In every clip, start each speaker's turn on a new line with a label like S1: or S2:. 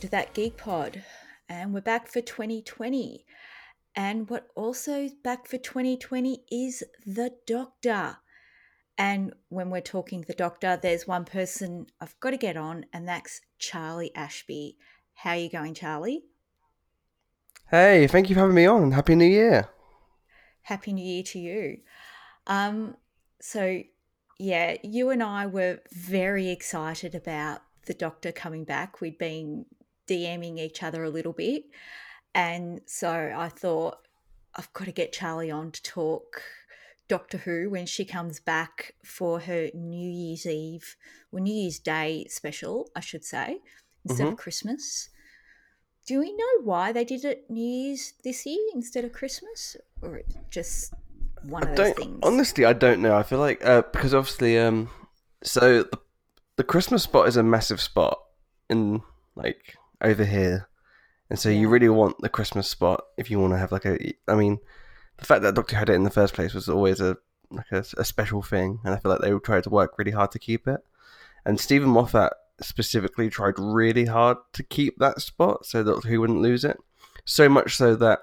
S1: to that Geek Pod. And we're back for 2020. And what also back for 2020 is The Doctor. And when we're talking The Doctor, there's one person I've got to get on, and that's Charlie Ashby. How are you going, Charlie?
S2: Hey, thank you for having me on. Happy New Year.
S1: Happy New Year to you. Um, so, yeah, you and I were very excited about the doctor coming back. We'd been DMing each other a little bit. And so I thought, I've got to get Charlie on to talk Doctor Who when she comes back for her New Year's Eve or New Year's Day special, I should say, instead
S2: Mhm.
S1: of Christmas. Do we know why they did it New Year's this year instead of Christmas? Or just one
S2: I
S1: of those things?
S2: honestly. I don't know. I feel like uh, because obviously, um, so the, the Christmas spot is a massive spot in like over here, and so you really want the Christmas spot if you want to have like a. I mean, the fact that Doctor had it in the first place was always a like a, a special thing, and I feel like they would try to work really hard to keep it. And Steven Moffat specifically tried really hard to keep that spot so that he wouldn't lose it. So much so that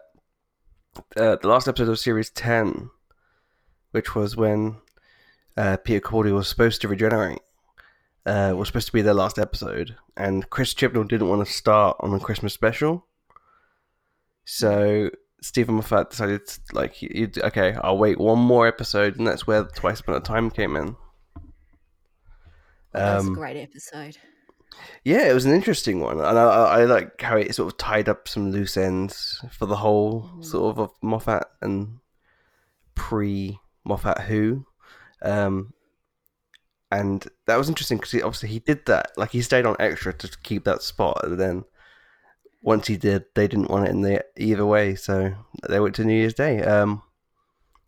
S2: uh, the last episode of series 10, which was when uh, Peter Cordy was supposed to regenerate, uh, was supposed to be their last episode, and Chris Chibnall didn't want to start on the Christmas special. So Steven Moffat decided, to, like, okay, I'll wait one more episode, and that's where Twice Upon a Time came in.
S1: that was a
S2: Um,
S1: great episode.
S2: Yeah, it was an interesting one, and I, I, I like how it sort of tied up some loose ends for the whole
S1: Mhm.
S2: sort of of Moffat and pre Moffat Who, um, and that was interesting because obviously he did that, like he stayed on extra to keep that spot, and then once he did, they didn't want it in the either way, so they went to New Year's Day, um,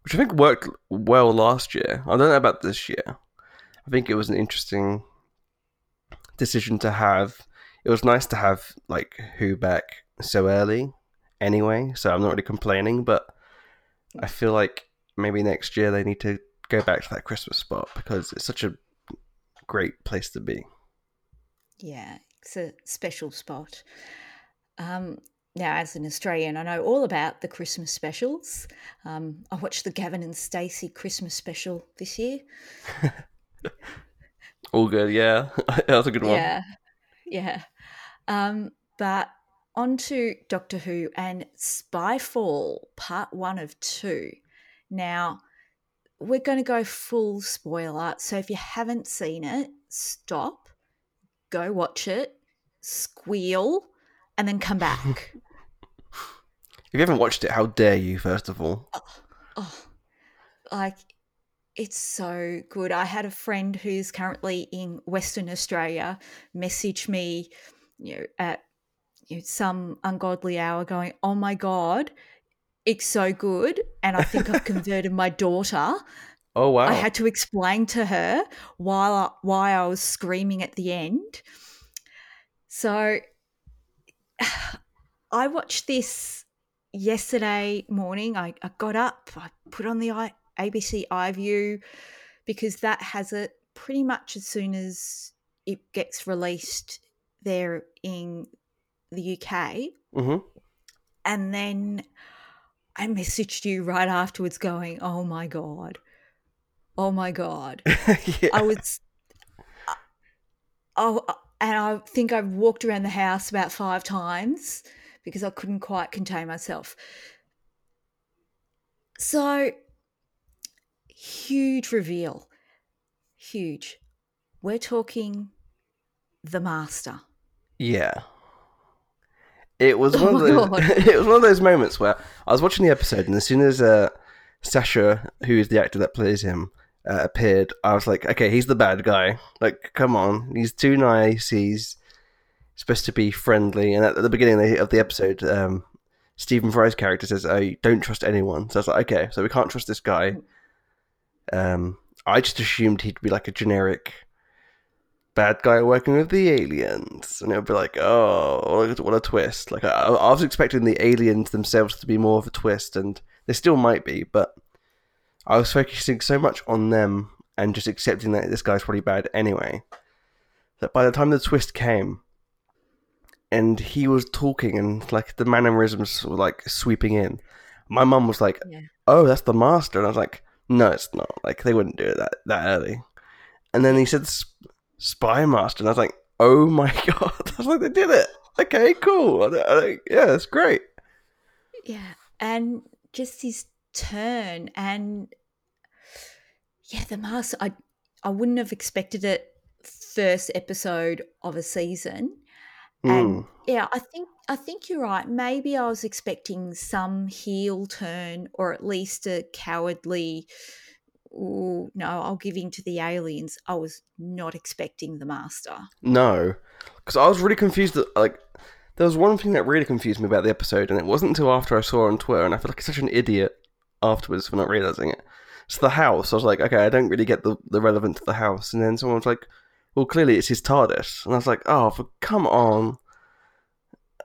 S2: which I think worked well last year. I don't know about this year. I think it was an interesting decision to have. It was nice to have like Who back so early, anyway. So I'm not really complaining, but I feel like maybe next year they need to go back to that Christmas spot because it's such a great place to be.
S1: Yeah, it's a special spot. Um, now, as an Australian, I know all about the Christmas specials. Um, I watched the Gavin and Stacey Christmas special this year.
S2: All good, yeah. that was a good one.
S1: Yeah, yeah. Um, but on to Doctor Who and Spyfall, part one of two. Now, we're going to go full spoiler. So if you haven't seen it, stop, go watch it, squeal, and then come back.
S2: If you haven't watched it, how dare you? First of all,
S1: oh, like it's so good. I had a friend who's currently in Western Australia message me, you know, at you know, some ungodly hour, going, "Oh my god, it's so good!" And I think I've converted my daughter.
S2: oh wow,
S1: I had to explain to her while I, why I was screaming at the end. So I watched this yesterday morning. I, I got up, I put on the I, ABC iView because that has it pretty much as soon as it gets released there in the UK.
S2: hmm
S1: And then I messaged you right afterwards going, Oh my God. Oh my God.
S2: yeah.
S1: I was, uh, oh, uh, and I think I walked around the house about five times because I couldn't quite contain myself. So, huge reveal. Huge. We're talking the master.
S2: Yeah. It was one of those. It was one of those moments where I was watching the episode, and as soon as uh, Sasha, who is the actor that plays him, uh, appeared, I was like, "Okay, he's the bad guy. Like, come on, he's too nice. He's supposed to be friendly." And at the beginning of the- episode, um, Stephen Fry's character says, "Oh, don't trust anyone." So I was like, "Okay, so we can't trust this guy." Um, I just assumed he'd be like a generic bad guy working with the aliens, and it would be like, oh, what a, what a twist! Like I, I was expecting the aliens themselves to be more of a twist, and they still might be, but I was focusing so much on them and just accepting that this guy's probably bad anyway. That by the time the twist came, and he was talking, and like the mannerisms were like sweeping in. My mum was like,
S1: Yeah.
S2: "Oh, that's the master," and I was like, "No, it's not. Like they wouldn't do it that that early." And then he said "Sp- "Spy Master," and I was like, "Oh my god!" I was like, "They did it." Okay, cool. I, I, yeah, that's great.
S1: Yeah, and just his turn and yeah, the master. I I wouldn't have expected it first episode of a season, and
S2: Mm.
S1: yeah, I think I think you're right. Maybe I was expecting some heel turn or at least a cowardly. Oh no, I'll give in to the aliens. I was not expecting the master.
S2: No, because I was really confused. That, like, there was one thing that really confused me about the episode, and it wasn't until after I saw it on Twitter, and I feel like such an idiot afterwards for not realizing it. So the house, I was like, okay, I don't really get the the relevance to the house, and then someone was like, well, clearly it's his TARDIS, and I was like, oh, for come on,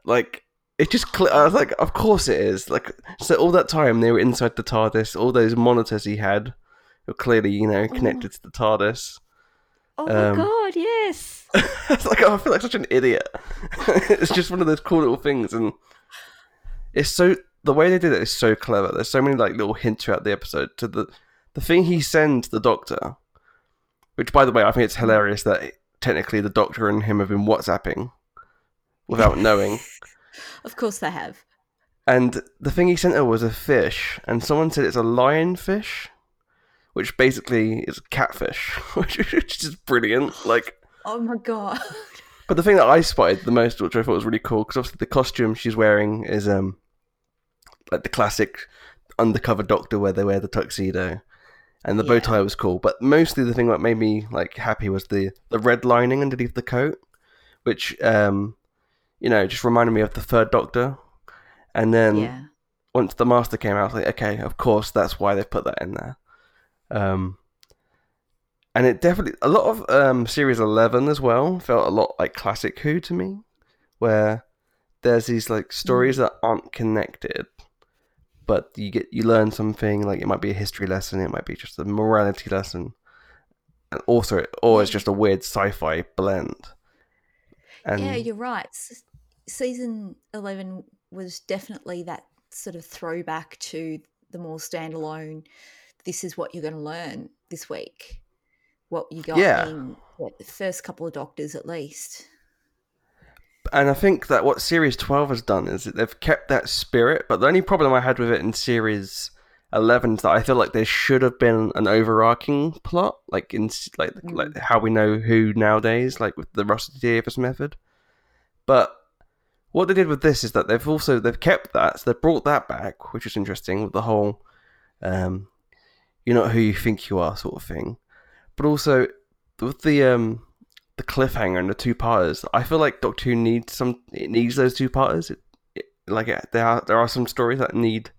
S2: like. It just, cl- I was like, of course it is. Like, so all that time they were inside the TARDIS, all those monitors he had clearly, you know, connected to the TARDIS.
S1: Oh
S2: Um,
S1: my god, yes.
S2: it's like oh, I feel like such an idiot. it's just one of those cool little things, and it's so the way they did it is so clever. There's so many like little hints throughout the episode to the the thing he sends the Doctor, which by the way I think it's hilarious that technically the Doctor and him have been WhatsApping without knowing.
S1: Of course they have.
S2: And the thing he sent her was a fish, and someone said it's a lionfish, which basically is catfish, which is brilliant. Like
S1: Oh my god.
S2: But the thing that I spotted the most, which I thought was really cool, because obviously the costume she's wearing is um like the classic undercover doctor where they wear the tuxedo, and the bow tie was cool. But mostly the thing that made me like happy was the the red lining underneath the coat, which um you know just reminded me of the third Doctor. And then
S1: yeah.
S2: once the Master came out, I was like, okay, of course that's why they put that in there. Um, and it definitely a lot of um series eleven as well felt a lot like classic Who to me, where there's these like stories that aren't connected, but you get you learn something like it might be a history lesson, it might be just a morality lesson, and also or it's just a weird sci-fi blend. And
S1: yeah, you're right. S- season 11 was definitely that sort of throwback to the more standalone this is what you're going to learn this week. What you got
S2: Yeah.
S1: in what, the first couple of doctors at least.
S2: and I think that what Series 12 has done is that they've kept that spirit, but the only problem I had with it in Series 11 is that I feel like there should have been an overarching plot, like in like like how we know who nowadays, like with the Russell Davies method. But what they did with this is that they've also they've kept that, so they've brought that back, which is interesting with the whole um, "you're not who you think you are" sort of thing. But also with the um, the cliffhanger and the two parters. I feel like Doctor Who needs some. It needs those two parters. It, it, like it, there are there are some stories that need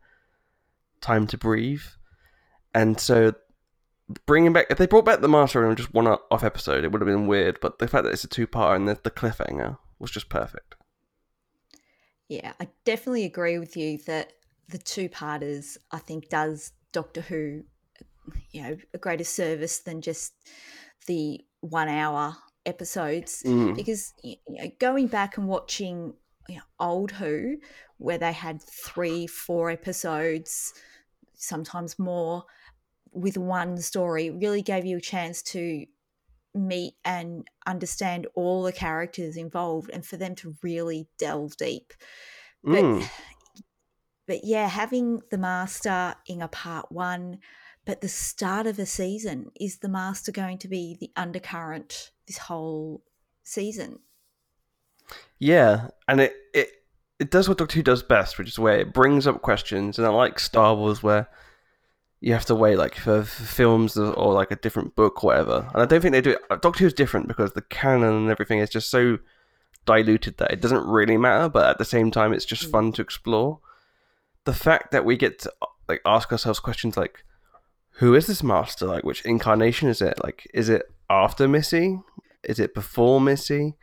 S2: time to breathe, and so bringing back if they brought back the Master in just one off episode, it would have been weird. But the fact that it's a two part and the, the cliffhanger was just perfect.
S1: Yeah, I definitely agree with you that the two parters I think does Doctor Who you know a greater service than just the one hour episodes
S2: Mm.
S1: because you know, going back and watching you know, old Who where they had three four episodes sometimes more with one story really gave you a chance to meet and understand all the characters involved and for them to really delve deep but
S2: Mm.
S1: but yeah, having the master in a part one, but the start of a season is the master going to be the undercurrent this whole season?
S2: Yeah, and it, it it does what Doctor Who does best, which is where it brings up questions, and I like Star Wars where you have to wait like for, for films or, like a different book, or whatever. And I don't think they do it. Doctor Who is different because the canon and everything is just so diluted that it doesn't really matter, but at the same time, it's just
S1: Mm.
S2: fun to explore. The fact that we get to like ask ourselves questions like, "Who is this master? Like, which incarnation is it? Like, is it after Missy? Is it before Missy?"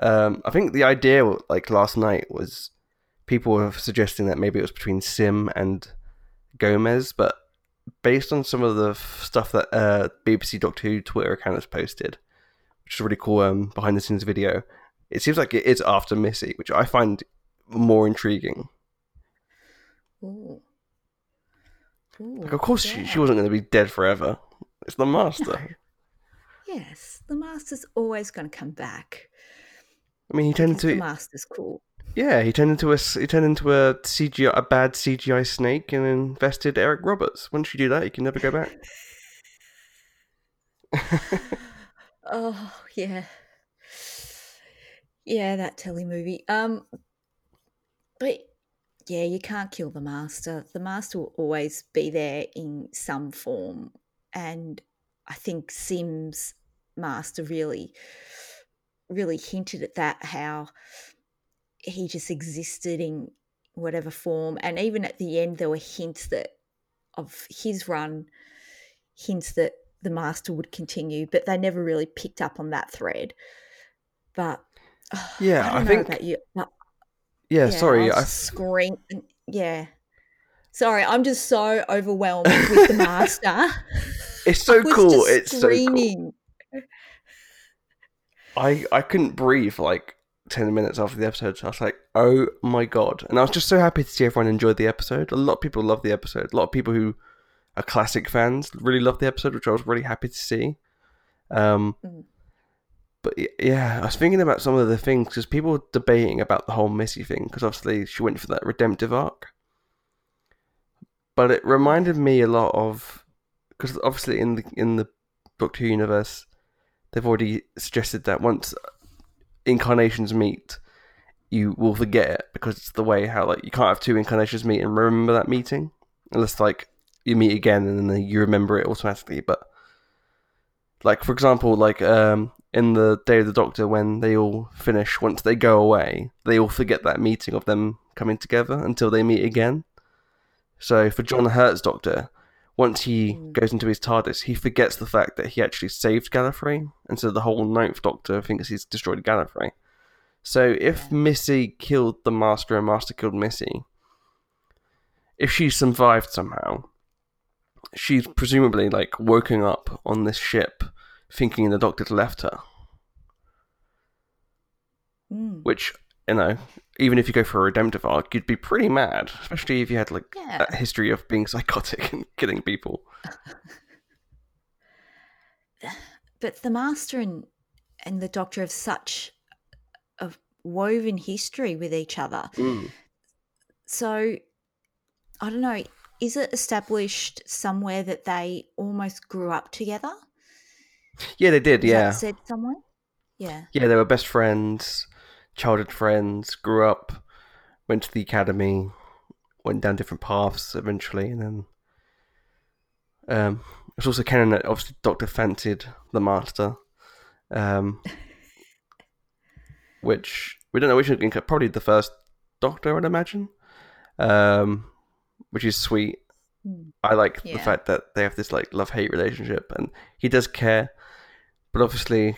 S2: Um, I think the idea, like last night, was people were suggesting that maybe it was between Simm and Gomez, but based on some of the f- stuff that uh, BBC Doctor Who Twitter account has posted, which is a really cool um, behind the scenes video, it seems like it is after Missy, which I find more intriguing.
S1: Ooh.
S2: Like, of course,
S1: yeah.
S2: she, she wasn't going to be dead forever. It's the master.
S1: Yes, the master's always going to come back.
S2: I mean, he turned
S1: Because the master's cool.
S2: yeah, he turned into a he turned into a CGI a bad CGI snake and invested Eric Roberts. Once you do that, you can never go back.
S1: Oh yeah, yeah, that telly movie. Um, but yeah, you can't kill the master. The master will always be there in some form, and I think Simm's Master really, really hinted at that how he just existed in whatever form, and even at the end there were hints that of his run, hints that the master would continue, but they never really picked up on that thread. But oh,
S2: Yeah,
S1: I,
S2: I think-
S1: you. but
S2: Yeah, sorry,
S1: I scream. Yeah, sorry, I'm just so overwhelmed with the master.
S2: it's so cool. It's so cool.
S1: screaming.
S2: I I couldn't breathe like ten minutes after the episode. So I was like, oh my god! And I was just so happy to see everyone enjoyed the episode. A lot of people loved the episode. A lot of people who are classic fans really loved the episode, which I was really happy to see. Um,
S1: Mm.
S2: But yeah, I was thinking about some of the things because people were debating about the whole Missy thing because obviously she went for that redemptive arc. But it reminded me a lot of because obviously in the in the Doctor Who universe, they've already suggested that once incarnations meet, you will forget it because it's the way how like you can't have two incarnations meet and remember that meeting unless like you meet again and then you remember it automatically. But like for example, like um in the Day of the Doctor when they all finish, once they go away, they all forget that meeting of them coming together until they meet again. So for John Hurt's Doctor, once he
S1: Mm.
S2: goes into his TARDIS, he forgets the fact that he actually saved Gallifrey, and so the whole Ninth Doctor thinks he's destroyed Gallifrey. So if Missy killed the Master and Master killed Missy, if she survived somehow, she's presumably like woken up on this ship, thinking the Doctor's left her.
S1: Mm.
S2: Which you know, even if you go for a redemptive arc, you'd be pretty mad, especially if you had like
S1: Yeah.
S2: a history of being psychotic and killing people.
S1: but the master and and the doctor have such a woven history with each other so i don't know is it established somewhere that they almost grew up together
S2: Yeah, they did.
S1: Is
S2: Yeah,
S1: said somewhere yeah
S2: yeah, they were best friends, childhood friends, grew up, went to the academy, went down different paths eventually, and then um, it's also canon that obviously Doctor fancied the Master, um, which we don't know which probably the first Doctor, I'd imagine, um, which is sweet.
S1: Hmm.
S2: I like the fact that they have this like love hate relationship, and he does care, but obviously, you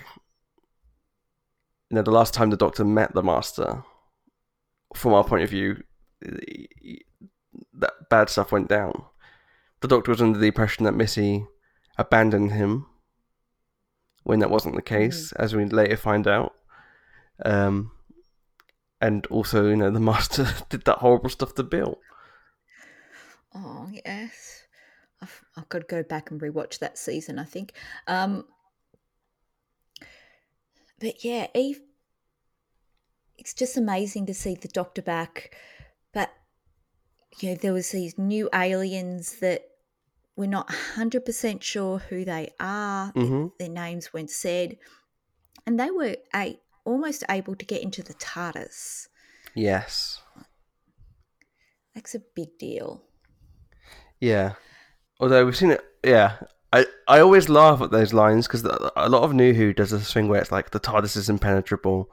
S2: know, the last time the Doctor met the Master, from our point of view, that bad stuff went down. The Doctor was under the impression that Missy abandoned him, when that wasn't the case, as we later find out. Um, and also, you know, the Master did that horrible stuff to Bill.
S1: oh yes I've, I've got to go back and rewatch that season i think um but yeah eve it's just amazing to see the doctor back but you know there was these new aliens that we're not 100% sure who they are Their-
S2: hmm
S1: their names weren't said and they were a, almost able to get into the tardis
S2: Yes.
S1: that's a big deal
S2: Yeah. Although we've seen it, yeah. I, I always laugh at those lines because a lot of New Who does this thing where it's like the TARDIS is impenetrable,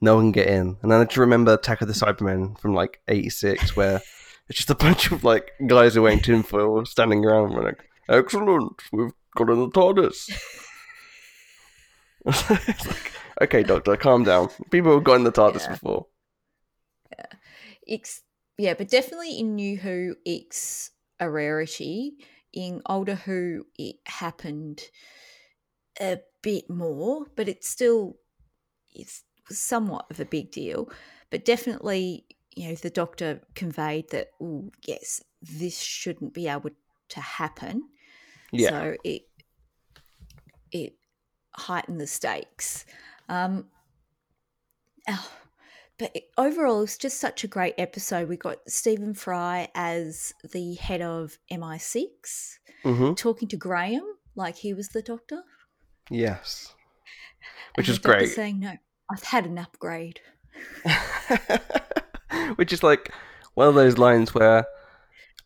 S2: no one can get in, and then I just remember Attack of the Cybermen from like '86 where it's just a bunch of like guys who are wearing tinfoil standing around and like, excellent, we've got in the TARDIS. it's like, okay, Doctor, calm down. People have got in the TARDIS
S1: Yeah.
S2: before.
S1: it's yeah but definitely in new who it's a rarity in older who it happened a bit more but it's still it's somewhat of a big deal, but definitely, you know, the doctor conveyed that, oh, yes, this shouldn't be able to happen.
S2: Yeah.
S1: So it it heightened the stakes. Um, oh, but it, overall, it's just such a great episode. We got Stephen Fry as the head of MI6,
S2: hmm
S1: talking to Graham like he was the doctor.
S2: Yes.
S1: and
S2: Which is
S1: the
S2: great.
S1: Saying, no, I've had an upgrade.
S2: Which is like one of those lines where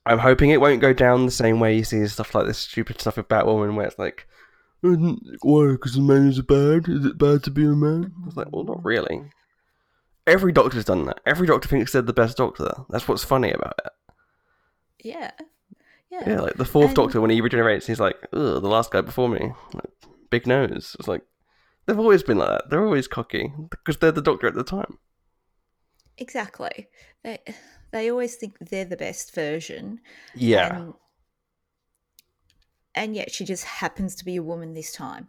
S2: I'm hoping it won't go down the same way you see stuff like this stupid stuff with Batwoman, where it's like, "Mm, why? Because the man is bad? Is it bad to be a man? It's like, well, not really. Every doctor's done that. Every doctor thinks they're the best doctor. That's what's funny about it.
S1: Yeah. Yeah.
S2: Yeah, like the fourth
S1: And-
S2: doctor when he regenerates, he's like, ugh, the last guy before me, like, big nose. It's like they've always been like that. They're always cocky because they're the doctor at the time.
S1: Exactly. They they always think they're the best version.
S2: Yeah,
S1: And, and yet she just happens to be a woman this time.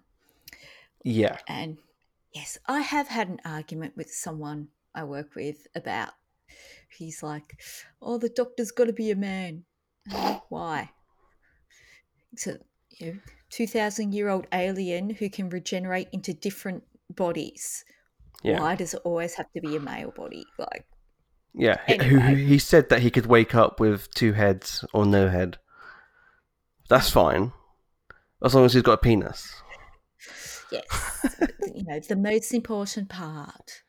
S2: yeah,
S1: And yes, I have had an argument with someone I work with about he's like, Oh, the doctor's gotta be a man. Like, Why? It's a you know, two thousand year old alien who can regenerate into different bodies.
S2: yeah.
S1: Why does it always have to be a male body? Like
S2: Yeah, he- he said that he could wake up with two heads or no head. That's fine, as long as he's got a penis.
S1: Yes, you know, the most important part.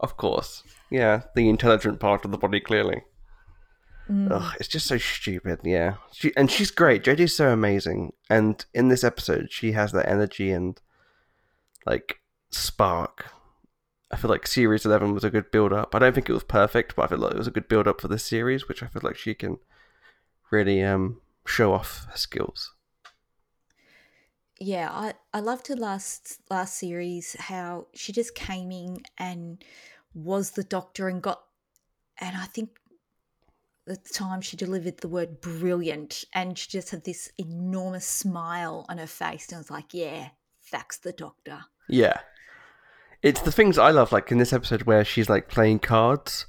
S2: Of course, yeah, the intelligent part of the body, clearly.
S1: Mm,
S2: Ugh, it's just so stupid. Yeah, she and she's great. JJ's so amazing, and in this episode, she has that energy and like spark. I feel like series eleven was a good build up. I don't think it was perfect, but I feel like it was a good build up for this series, which I feel like she can really um show off her skills.
S1: Yeah, I I loved her last last series how she just came in and was the doctor and got, and I think at the time she delivered the word brilliant, and she just had this enormous smile on her face, and I was like, yeah, that's the doctor.
S2: Yeah. It's the things I love, like in this episode where she's like playing cards,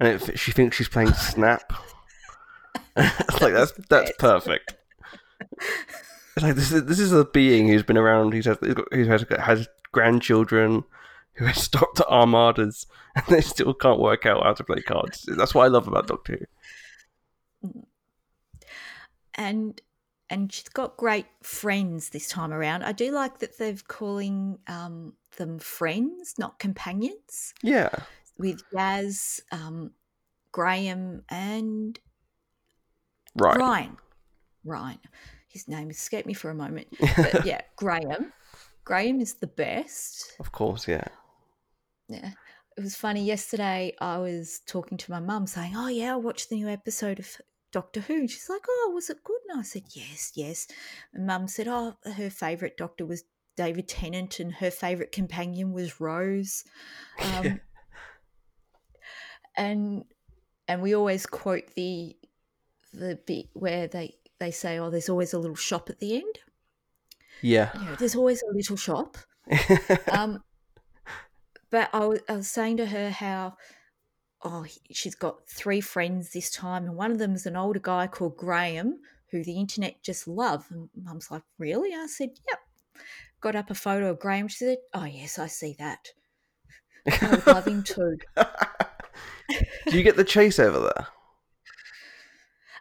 S2: and it, she thinks she's playing Snap. like that's that's perfect. It's like this is this is a being who's been around, who's has, who has has grandchildren, who has stopped armadas, and they still can't work out how to play cards. That's what I love about Doctor Who.
S1: and and she's got great friends this time around. I do like that they're calling um, them friends, not companions,
S2: Yeah,
S1: with Yaz, um, Graham, and
S2: right.
S1: Ryan. Ryan. His name escaped me for a moment. But yeah, Graham. Graham is the best.
S2: Of course, yeah.
S1: Yeah. It was funny. Yesterday, I was talking to my mum saying, Oh, yeah, I watched the new episode of Doctor Who. And she's like, Oh, was it good? And I said, Yes, yes. And mum said, Oh, her favourite doctor was David Tennant and her favourite companion was Rose. Um,
S2: Yeah.
S1: And and we always quote the the bit where they, they say, Oh, there's always a little shop at the end.
S2: Yeah.
S1: You know, there's always a little shop. Um, but I was, I was saying to her how, oh, she's got three friends this time, and one of them is an older guy called Graham, who the internet just love. And Mum's like, really? I said, yep. Got up a photo of Graham. She said, oh yes, I see that. I would love him too.
S2: Do you get the chase over there?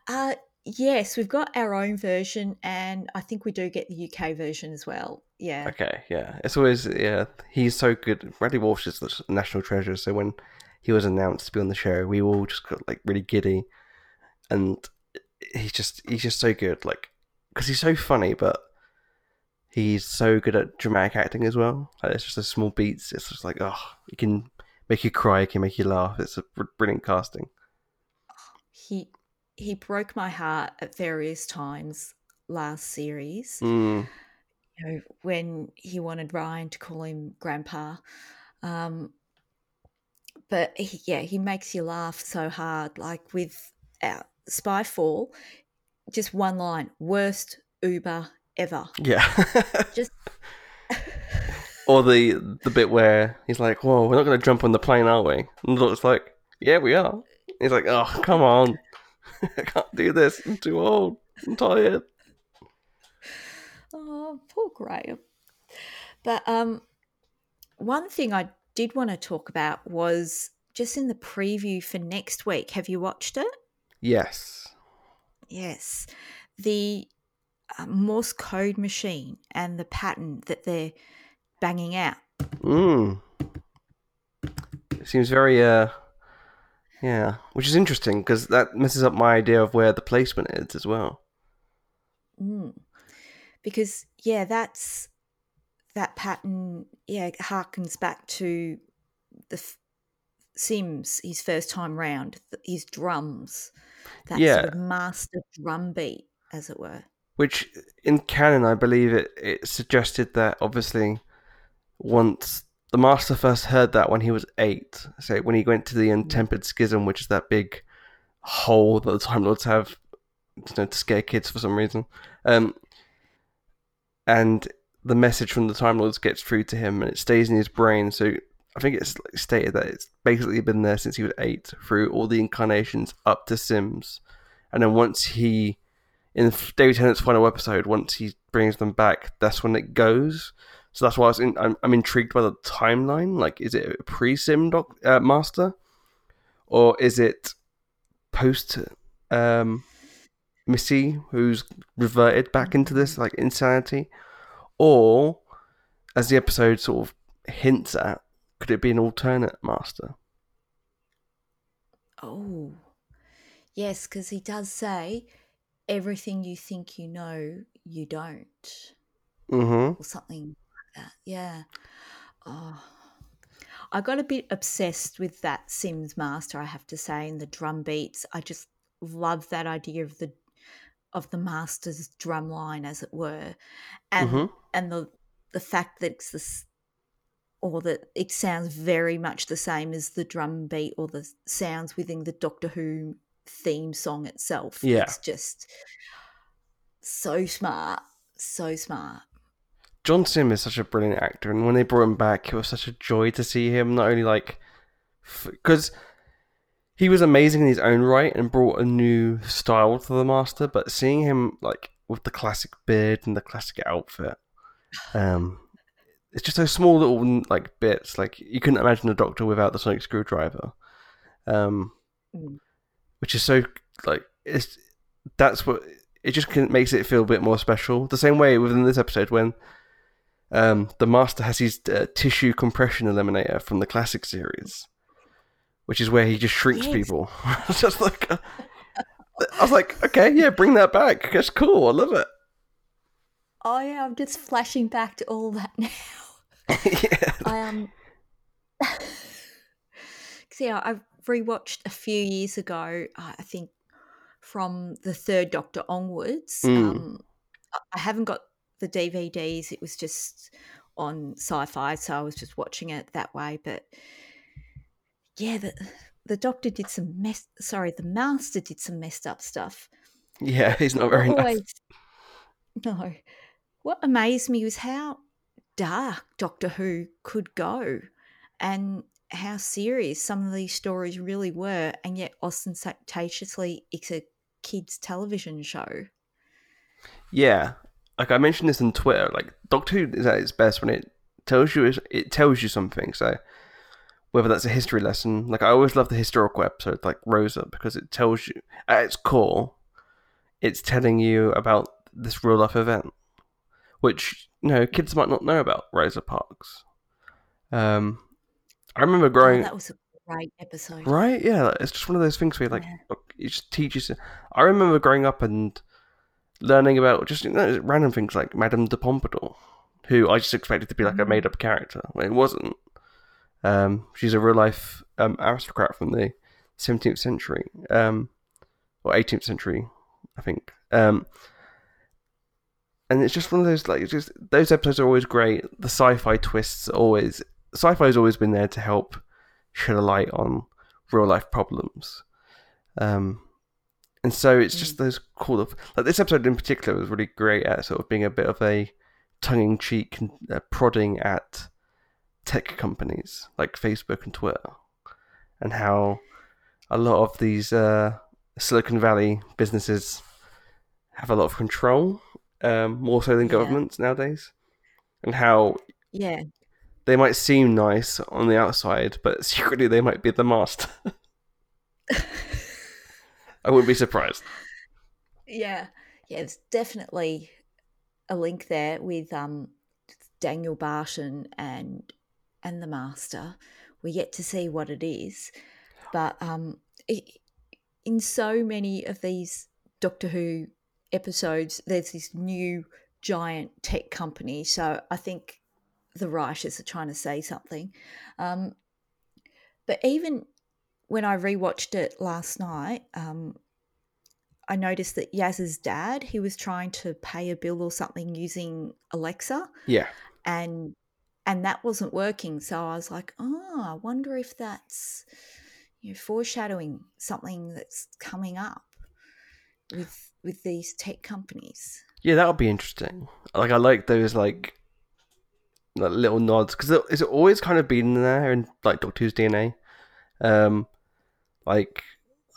S1: Uh, yes, we've got our own version, and I think we do get the UK version as well. Yeah.
S2: Okay, yeah. It's always yeah. He's so good. Bradley Walsh is the national treasure. So when he was announced to be on the show, we all just got like really giddy, and he's just he's just so good. Like because he's so funny, but he's so good at dramatic acting as well. Like, it's just the small beats. It's just like oh, he can make you cry, he can make you laugh. It's a br- brilliant casting.
S1: He he broke my heart at various times last series.
S2: Mm,
S1: you know, when he wanted Ryan to call him grandpa. Um, but he, yeah, he makes you laugh so hard. Like with uh, Spyfall, just one line: worst Uber ever.
S2: yeah.
S1: Just
S2: or the the bit where he's like, "Whoa, we're not going to jump on the plane, are we?" And the doctor's like, "Yeah, we are." He's like, "Oh, come on, I can't do this. I'm too old. I'm tired."
S1: Oh, poor Graham. But um, one thing I did want to talk about was just in the preview for next week. Have you watched it?
S2: Yes.
S1: Yes. The uh, Morse code machine and the pattern that they're banging out.
S2: Mm. It seems very, uh, yeah, which is interesting because that messes up my idea of where the placement is as well.
S1: Mm. Because, yeah, that's that pattern, yeah, harkens back to the f- Simm's, his first time round, his drums, that
S2: Yeah.
S1: sort of master drum beat, as it were.
S2: Which in canon, I believe it, it suggested that obviously once the master first heard that when he was eight, so when he went to the untempered schism, which is that big hole that the Time Lords have you know, to scare kids for some reason, um, and the message from the Time Lords gets through to him and it stays in his brain. So I think it's stated that it's basically been there since he was eight through all the incarnations up to Simm's, and then once he in David Tennant's final episode, once he brings them back, that's when it goes. So that's why I was in, I'm, I'm intrigued by the timeline. Like, is it a pre-Simm doc, uh, master, or is it post um, Missy, who's reverted back into this like insanity, or as the episode sort of hints at, could it be an alternate master?
S1: Oh, yes, because he does say everything you think you know, you don't,
S2: Mm-hmm.
S1: or something that. Yeah. Oh, I got a bit obsessed with that Simm's master, I have to say, and the drum beats. I just love that idea of the of the master's drum line, as it were, and
S2: Mhm.
S1: and the the fact that it's this or that it sounds very much the same as the drum beat or the sounds within the Doctor Who theme song itself.
S2: Yeah.
S1: It's just so smart, so smart.
S2: John Simm is such a brilliant actor, and when they brought him back, it was such a joy to see him. Not only like because he was amazing in his own right and brought a new style to the master, but seeing him like with the classic beard and the classic outfit, um, it's just those small little like bits. Like you couldn't imagine a Doctor without the sonic screwdriver, um,
S1: Mm.
S2: which is so like it's that's what it just makes it feel a bit more special. The same way within this episode when um, the master has his uh, tissue compression eliminator from the classic series, which is where he just shrinks
S1: Yes.
S2: people. Just like uh, I was like, okay, yeah, bring that back. That's cool. I love it.
S1: Oh yeah, I'm just flashing back to all that now.
S2: yeah.
S1: I um, see, I I rewatched a few years ago. uh, I think from the third Doctor onwards.
S2: Mm.
S1: Um, I- I haven't got the DVDs. It was just on Sci-Fi, so I was just watching it that way. But yeah, the the Doctor did some mess. Sorry, the Master did some messed up stuff.
S2: Yeah, he's not very nice.
S1: no what amazed me was how dark doctor who could go and how serious some of these stories really were and yet ostentatiously it's a kids television show
S2: Yeah, like I mentioned this on Twitter. Like Doctor Who is at its best when it tells you it tells you something. So whether that's a history lesson, like I always love the historical episode, like Rosa, because it tells you at its core, it's telling you about this real life event, which you know kids might not know about Rosa Parks. Um, I remember
S1: Oh,
S2: growing
S1: that was a great episode
S2: Right? Yeah, it's just one of those things where like
S1: Yeah.
S2: it just teaches. I remember growing up and learning about just you know, random things like Madame de Pompadour, who I just expected to be like a
S1: Mm.
S2: made up character. It wasn't. Um, she's a real life um, aristocrat from the 17th century, um, or 18th century, I think. Um, and it's just one of those like it's just those episodes are always great. The sci-fi twists are always sci-fi has always been there to help shed a light on real life problems. Um, and so it's just those cool of like this episode in particular was really great at sort of being a bit of a tongue in cheek uh, prodding at tech companies like Facebook and Twitter, and how a lot of these uh, Silicon Valley businesses have a lot of control, um, more so than
S1: Yeah.
S2: governments nowadays, and how
S1: Yeah.
S2: they might seem nice on the outside, but secretly they might be the master. I wouldn't be surprised.
S1: Yeah. Yeah, there's definitely a link there with um Daniel Barton and and the Master. We get to see what it is, but um, it, in so many of these Doctor Who episodes, there's this new giant tech company. So I think the writers are trying to say something. Um, but even when I rewatched it last night, um, I noticed that Yaz's dad, he was trying to pay a bill or something using Alexa
S2: Yeah,
S1: and and that wasn't working. So I was like, oh, I wonder if that's you know foreshadowing something that's coming up with with these tech companies.
S2: yeah, that would be interesting. Like I like those like, like little nods because it's always kind of been there in like Doctor Who's DNA. Um, like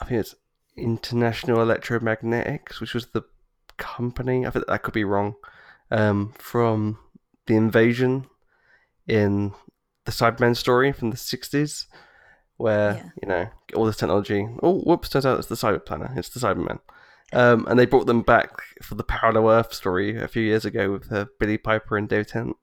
S2: I think it's International Electromagnetics, which was the company. I think that could be wrong. Um, from the invasion in the Cybermen story from the sixties, where
S1: Yeah.
S2: you know all this technology. Oh, whoops! Turns out it's the Cyber Planner. It's the Cybermen. Um, and they brought them back for the Parallel Earth story a few years ago with uh, Billie Piper and David Tennant.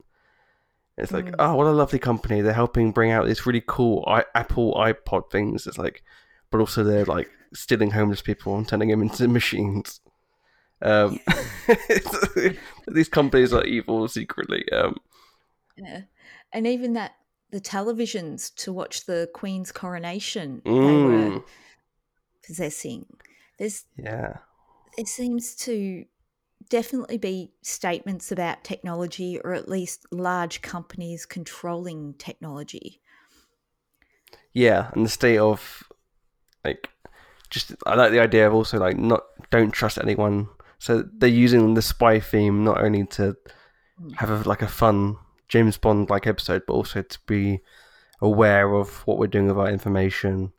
S2: It's like,
S1: Mm.
S2: oh, what a lovely company! They're helping bring out these really cool I- Apple iPod things. It's like, but also they're like stealing homeless people and turning them into machines. Um, these companies are evil secretly. Um,
S1: Yeah. And even that the televisions to watch the Queen's coronation they were
S2: mm,
S1: possessing. There's
S2: yeah,
S1: there seems to definitely be statements about technology or at least large companies controlling technology.
S2: yeah, and the state of like just I like the idea of also like not don't trust anyone. So they're using the spy theme not only to
S1: Mm.
S2: have a, like a fun James Bond like episode, but also to be aware of what we're doing with our information.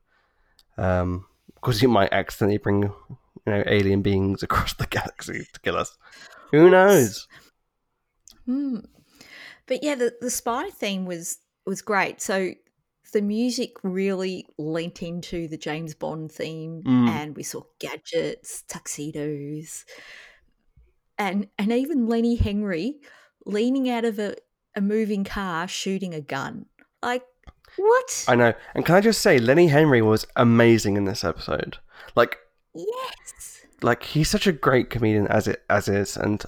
S2: Um, because you might accidentally bring you know alien beings across the galaxy to kill us. Who knows?
S1: Hmm. But yeah, the, the spy theme was was great. So the music really leant into the James Bond theme,
S2: Mm.
S1: and we saw gadgets, tuxedos, and and even Lenny Henry leaning out of a, a moving car shooting a gun. Like what?
S2: I know. And can I just say, Lenny Henry was amazing in this episode. Like
S1: yes.
S2: like he's such a great comedian as it as is, and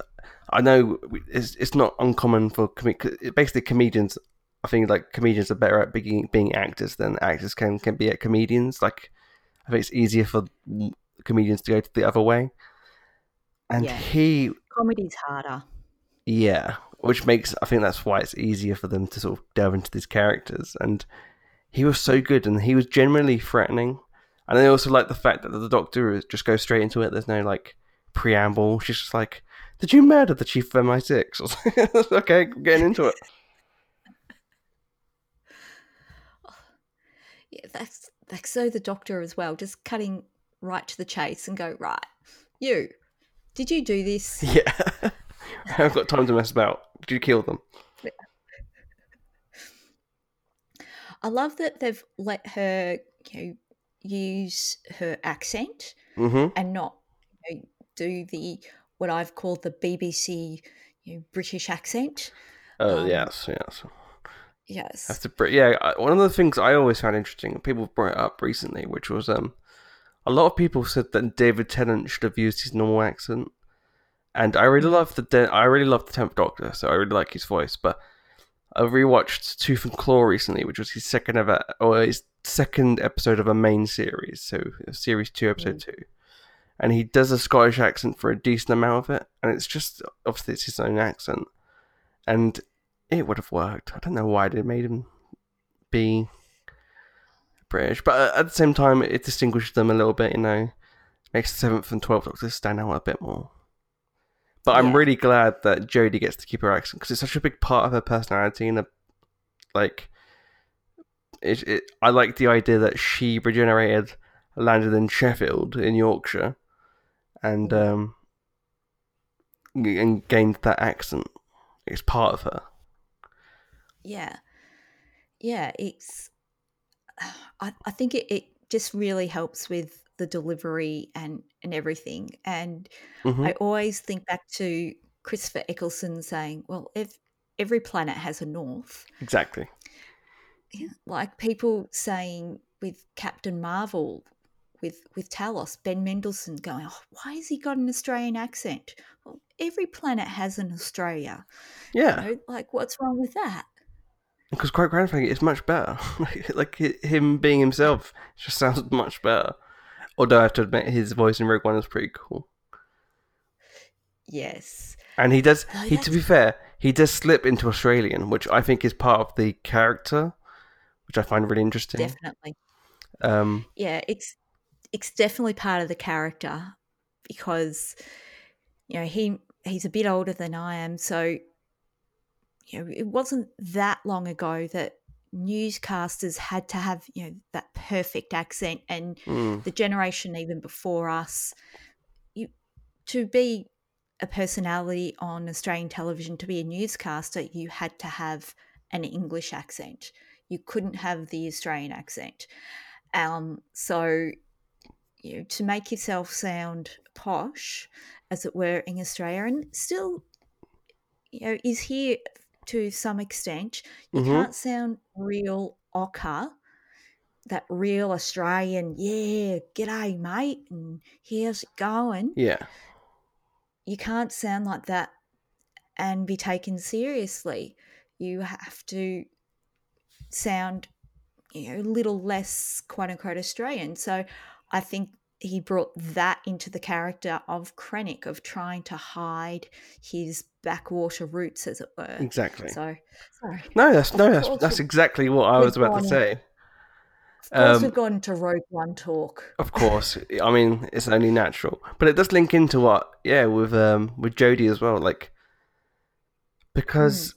S2: I know it's it's not uncommon for com- basically comedians. I think like comedians are better at being being actors than actors can can be at comedians. Like I think it's easier for comedians to go to the other way, and
S1: Yeah.
S2: he
S1: Comedy's harder.
S2: yeah, which makes I think that's why it's easier for them to sort of delve into these characters. And he was so good, and he was genuinely threatening. And I also like the fact that the Doctor just goes straight into it. There's no like preamble. She's just like, "Did you murder the chief of MI6?" I was like, okay, getting into it.
S1: Yeah, that's that's so the doctor as well, just cutting right to the chase and go, right, you, did you do this?
S2: Yeah, I haven't got time to mess about. Did you kill them?
S1: I love that they've let her you know, use her accent
S2: Mm-hmm.
S1: and not you know, do the what I've called the BBC you know, British accent.
S2: Oh
S1: Um,
S2: yes, yes.
S1: Yes.
S2: Have to, br- yeah. One of the things I always found interesting, people brought it up recently, which was um, a lot of people said that David Tennant should have used his normal accent, and I really
S1: Mhm.
S2: love the De- I really love the Tenth Doctor, so I really like his voice. But I rewatched Tooth and Claw recently, which was his second ever or his second episode of a main series, so series two, episode two, and he does a Scottish accent for a decent amount of it, and it's just obviously it's his own accent, and it would have worked. I don't know why they made him be British, but at the same time, it distinguishes them a little bit. You know, makes the seventh and twelfth Doctors stand out a bit more. But I'm
S1: Yeah.
S2: really glad that Jodie gets to keep her accent because it's such a big part of her personality and a like it, it. I like the idea that she regenerated, landed in Sheffield in Yorkshire, and um, and gained that accent. It's part of her.
S1: Yeah. Yeah, it's I, I think it, it just really helps with the delivery and and everything. And
S2: Mhm.
S1: I always think back to Christopher Eccleston saying, "Well, if every planet has a north,"
S2: Exactly.
S1: like people saying with Captain Marvel, with with Talos, Ben Mendelsohn going, oh, "Why has he got an Australian accent?" Well, every planet has an Australia. You
S2: Yeah,
S1: know, like what's wrong with that?
S2: Because quite frankly, it's much better. like hi- him being himself just sounds much better. Although I have to admit, his voice in Rogue One is pretty cool.
S1: Yes.
S2: And he does.
S1: No,
S2: he, to be fair, he does slip into Australian, which I think is part of the character, which I find really interesting.
S1: Definitely.
S2: Um,
S1: yeah, it's it's definitely part of the character because you know he he's a bit older than I am, so you know it wasn't that long ago that newscasters had to have you know that perfect accent, and
S2: mm,
S1: the generation even before us, you to be a personality on Australian television, to be a newscaster, you had to have an English accent. You couldn't have the Australian accent. Um, so, you know, to make yourself sound posh, as it were, in Australia, and still, you know, is here to some extent. You
S2: Mhm.
S1: can't sound real ochre, that real Australian, yeah, g'day, mate, and here's it going.
S2: yeah,
S1: You can't sound like that and be taken seriously. You have to sound, you know, a little less quote unquote Australian. So I think he brought that into the character of Krennic, of trying to hide his backwater roots, as it were.
S2: exactly.
S1: So, sorry.
S2: No, that's no, that's that's exactly what I was about to say.
S1: Of course,
S2: Um,
S1: we've gone into Rogue One talk.
S2: Of course, I mean it's only natural, but it does link into what, yeah, with um with Jodie as well, like because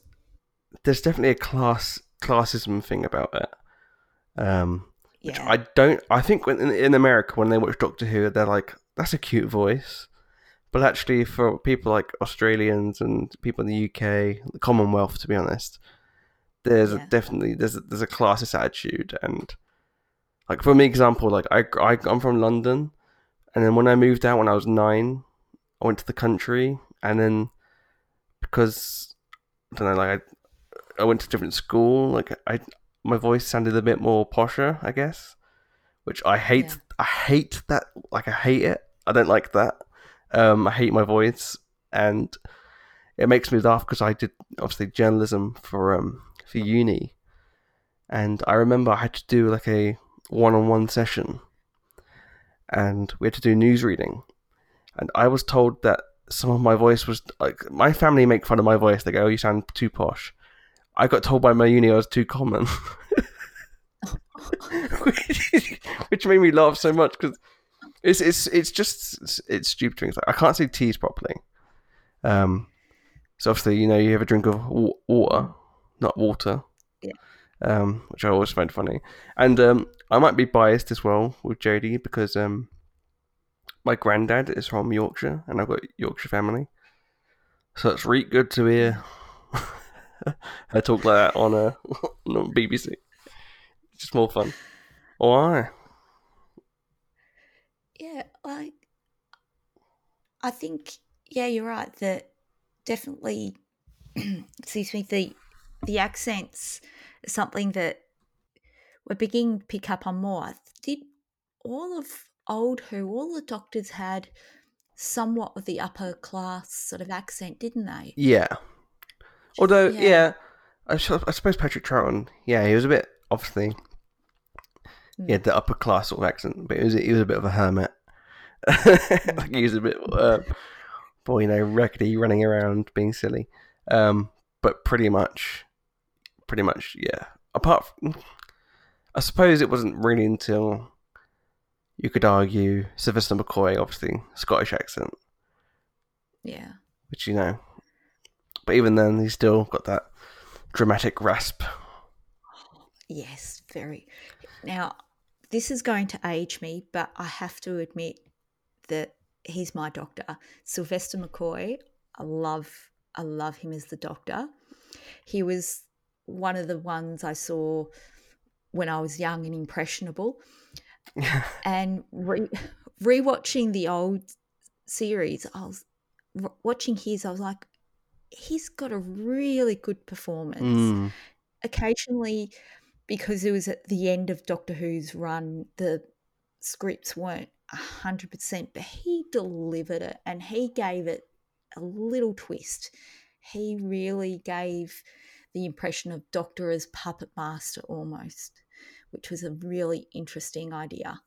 S2: there's definitely a class classism thing about it. Um, which
S1: Yeah.
S2: I don't. I think when, in, in America when they watch Doctor Who, they're like, "That's a cute voice," but actually for people like Australians and people in the UK, the Commonwealth, to be honest, there's
S1: Yeah.
S2: a, definitely there's a, there's a classist attitude and like for me example like I, I i'm from london and then when i moved out when i was nine i went to the country and then because i don't know like i, I went to a different school like i my voice sounded a bit more posher i guess which i hate
S1: Yeah.
S2: i hate that like i hate it. I don't like that. Um i hate my voice and it makes me laugh because i did obviously journalism for um for uni. And i remember i had to do like a one-on-one session and we had to do news reading. And i was told that some of my voice was like my family make fun of my voice. They go oh you sound too posh i got told by my uni i was too common. Which, which made me laugh so much because it's it's it's just it's, it's stupid things like i can't say teas properly. Um so obviously you know you have a drink of wa- water not water.
S1: Yeah.
S2: um which i always find funny. And um i might be biased as well with jodie because um my granddad is from yorkshire and i've got yorkshire family. So it's really good to hear her talk like that on uh, a on bbc it's just more fun why
S1: Yeah, like I think yeah, you're right that definitely excuse me, the the accents something that we're beginning to pick up on more. Did all of old who all the doctors had somewhat of the upper class sort of accent, didn't they?
S2: Yeah. Although,
S1: Yeah.
S2: yeah, I, I suppose Patrick Troughton, yeah, he was a bit obviously
S1: Hmm.
S2: he had the upper class sort of accent, but he was he was a bit of a hermit. like he was a bit, uh, boy, you know, raggedy, running around, being silly. Um, but pretty much, pretty much, yeah. Apart, from, I suppose it wasn't really until you could argue Sylvester McCoy, obviously Scottish accent,
S1: Yeah.
S2: which you know. But even then, he's still got that dramatic rasp.
S1: Yes, very. Now, this is going to age me, but I have to admit that he's my doctor. Sylvester McCoy, I love I love him as the doctor. He was one of the ones I saw when I was young and impressionable. and re- rewatching the old series, I was watching his, I was like, he's got a really good performance.
S2: Mm.
S1: Occasionally, because it was at the end of Doctor Who's run, the scripts weren't 100%, but he delivered it and he gave it a little twist. He really gave the impression of Doctor as puppet master almost, which was a really interesting idea.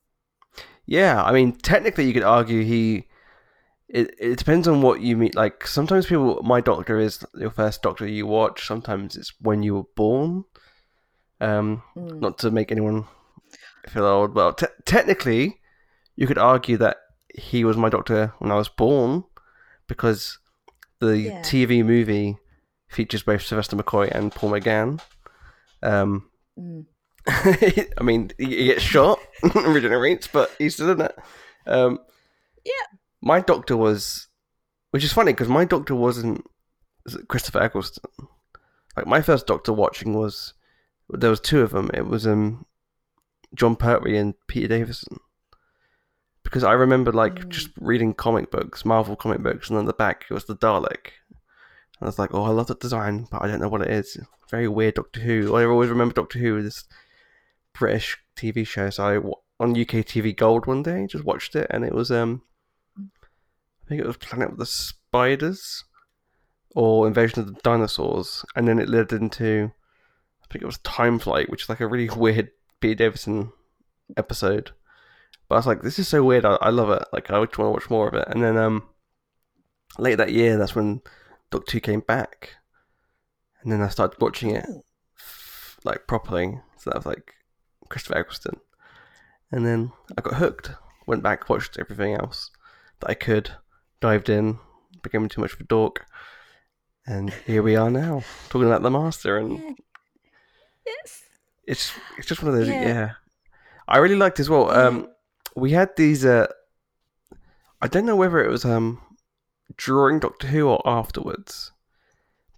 S2: Yeah, I mean, technically, you could argue he. It, it depends on what you mean. Like sometimes people, my doctor is your first doctor you watch. Sometimes it's when you were born. Um,
S1: Mm.
S2: not to make anyone feel old. Well, te- technically, you could argue that he was my doctor when I was born because the
S1: Yeah.
S2: TV movie features both Sylvester McCoy and Paul McGann. Um,
S1: Mm.
S2: I mean, he he gets shot, regenerates, but he's still in it. Um,
S1: Yeah.
S2: My doctor was, which is funny because my doctor wasn't Christopher Eccleston. Like my first doctor watching was there was two of them. It was um Jon Pertwee and Peter Davison. Because I remember like
S1: Mm.
S2: just reading comic books, Marvel comic books, and on the back it was the Dalek. And I was like, oh, I love that design, but I don't know what it is. Very weird Doctor Who. I always remember Doctor Who, this British TV show. So I on UK TV Gold one day just watched it, and it was um, I think it was Planet of the Spiders or Invasion of the Dinosaurs, and then it led into I think it was Time Flight, which is like a really weird Peter Davison episode. But I was like, this is so weird. I, I love it. Like I want to watch more of it. And then um, late that year, that's when Doctor Who came back, and then I started watching it like properly. So that was like Christopher Eccleston, and then I got hooked. Went back, watched everything else that I could, dived in, became too much of a dork, and here we are now talking about the Master. And
S1: yeah. Yes.
S2: it's it's just one of those. Yeah,
S1: Yeah.
S2: I really liked as well. Um, we had these. Uh, I don't know whether it was um during Doctor Who or afterwards,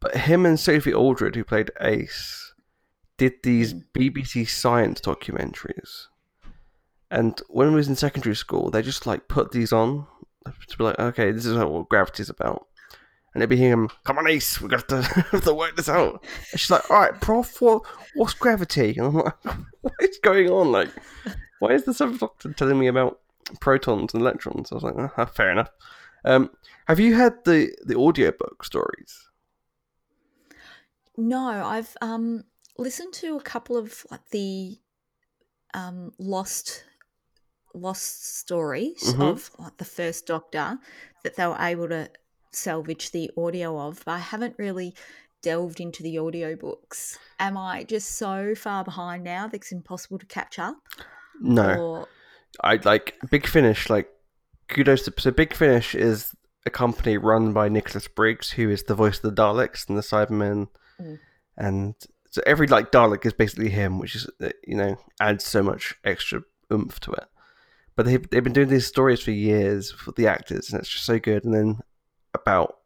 S2: but him and Sophie Aldred, who played Ace, did these
S1: Mm.
S2: BBC Science documentaries. And when we was in secondary school, they just like put these on to be like, okay, this is what gravity's about. And it'd be him, come on, Ace, we got to, have to work this out. And she's like, all right, Prof, what, what's gravity? And I'm like, what is going on? Like, why is the seventh doctor telling me about protons and electrons? I was like, uh fair enough. Um, have you had the the audiobook stories?
S1: No, I've um listened to a couple of like the um lost lost stories
S2: Mhm.
S1: of like the first Doctor that they were able to salvage the audio of, but I haven't really delved into the audiobooks. Am I just so far behind now that it's impossible to catch up?
S2: No,
S1: Or
S2: I like Big Finish. Like, kudos to so Big Finish is a company run by Nicholas Briggs, who is the voice of the Daleks and the Cybermen,
S1: Mm.
S2: and so every like Dalek is basically him, which is uh, you know adds so much extra oomph to it. But they've they've been doing these stories for years for the actors, and it's just so good. And then about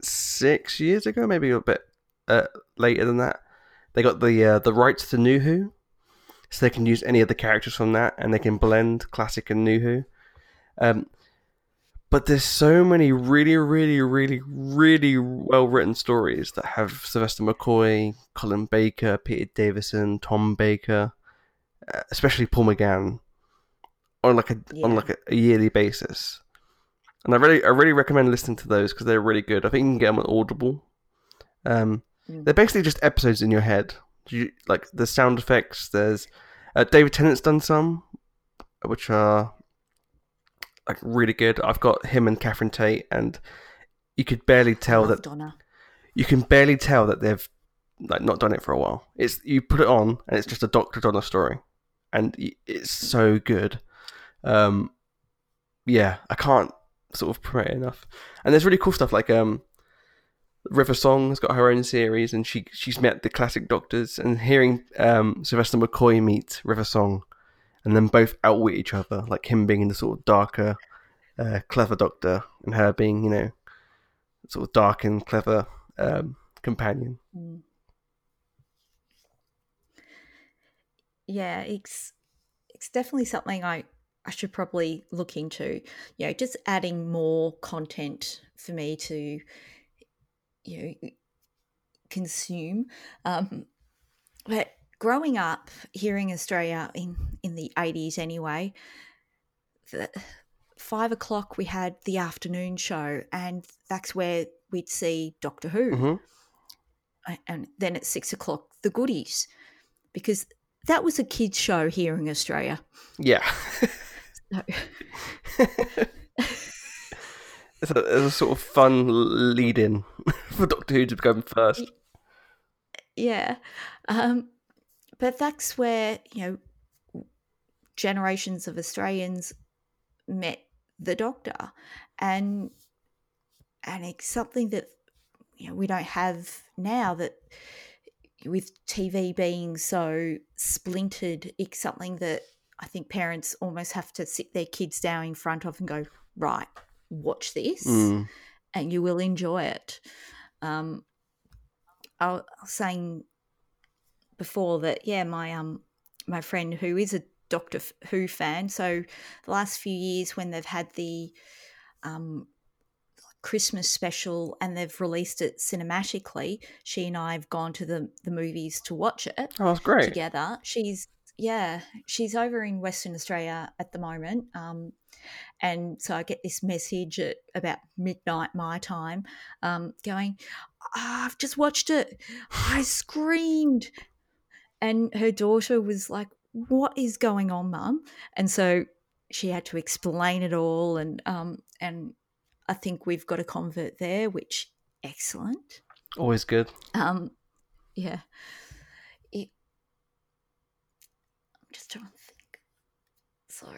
S2: six years ago, maybe a bit uh, later than that, they got the uh, the rights to New Who, so they can use any of the characters from that, and they can blend classic and New Who. Um, but there's so many really, really, really, really well written stories that have Sylvester McCoy, Colin Baker, Peter Davison, Tom Baker, uh, especially Paul McGann, on like a on like a, yearly basis. And I really, I really recommend listening to those because they're really good. I think you can get them on Audible. Um,
S1: Mm.
S2: they're basically just episodes in your head. You, like the sound effects. There's uh, David Tennant's done some, which are like really good. I've got him and Catherine Tate, and you could barely tell that
S1: Donna.
S2: you can barely tell that they've like not done it for a while. It's you put it on, and it's just a Doctor Donna story, and it's so good. Um, yeah, I can't sort of promote it enough. And there's really cool stuff like um, River Song has got her own series, and she she's met the classic Doctors, and hearing um, Sylvester McCoy meet River Song, and then both outwit each other, like him being the sort of darker, uh, clever Doctor, and her being you know, sort of dark and clever um, companion.
S1: Mm. Yeah, it's it's definitely something I I should probably look into. You know, just adding more content for me to you know consume. Um, but growing up, here in Australia in in the eighties anyway, the, five o'clock we had the afternoon show, and that's where we'd see Doctor Who,
S2: Mm-hmm.
S1: and then at six o'clock the goodies, because that was a kids show here in Australia.
S2: Yeah.
S1: So,
S2: it's, a, it's a sort of fun lead in for Doctor Who to become first.
S1: yeah, um, but that's where you know generations of Australians met the Doctor, and and it's something that you know we don't have now that with TV being so splintered, it's something that I think parents almost have to sit their kids down in front of and go, right, watch this,
S2: Mm.
S1: and you will enjoy it. Um, I was saying before that, yeah, my um, my friend who is a Doctor Who fan, so the last few years when they've had the um, Christmas special and they've released it cinematically, she and I have gone to the the movies to watch it
S2: Oh, that's great.
S1: together. She's yeah, she's over in Western Australia at the moment, um, and so I get this message at about midnight my time, um, going, "Ah, "I've just watched it. I screamed," and her daughter was like, "What is going on, Mum?" And so she had to explain it all, and um, and I think we've got a convert there, which excellent.
S2: Always good.
S1: Um, yeah. It, I'm just trying to think. So,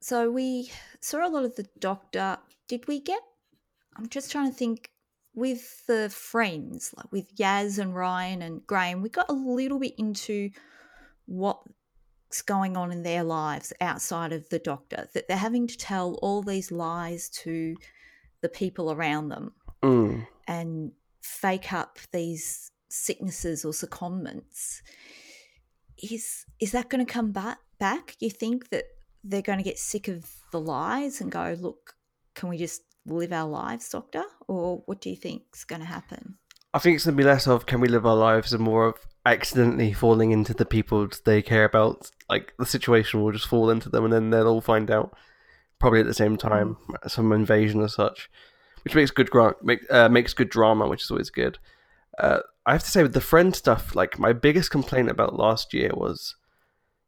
S1: so we saw a lot of the Doctor. Did we get? I'm just trying to think. With the friends, like with Yaz and Ryan and Graham, we got a little bit into what's going on in their lives outside of the Doctor. That they're having to tell all these lies to the people around them
S2: Mm.
S1: and fake up these sicknesses or secondments is is that going to come back back you think that they're going to get sick of the lies and go look can we just live our lives doctor or what do you think's going to happen
S2: I think it's going to be less of can we live our lives and more of accidentally falling into the people they care about. Like the situation will just fall into them and then they'll all find out probably at the same time, some invasion or such, which makes good gra- make, uh, makes good drama, which is always good. Uh, I have to say with the friend stuff, like my biggest complaint about last year was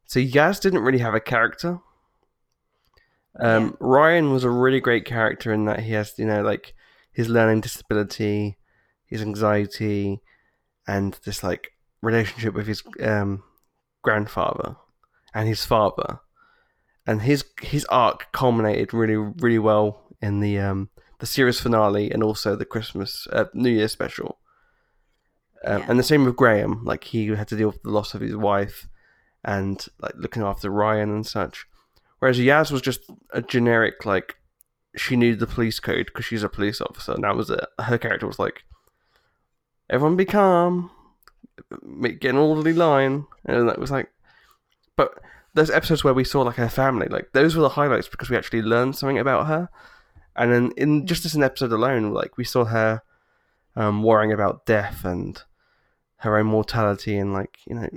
S2: so Yaz didn't really have a character. Um,
S1: Yeah.
S2: Ryan was a really great character in that he has, you know, like his learning disability, his anxiety, and this like relationship with his um, grandfather and his father, and his his arc culminated really really well in the um, the series finale and also the Christmas uh, New Year special. Um,
S1: Yeah.
S2: And the same with Graham, like he had to deal with the loss of his wife and like looking after Ryan and such. Whereas Yaz was just a generic like she knew the police code because she's a police officer, and that was it. Her character was like, "Everyone be calm, get an orderly line," and that was like. But those episodes where we saw like her family, like those were the highlights because we actually learned something about her. And then in just as an episode alone, like we saw her um, worrying about death and her own mortality and like you know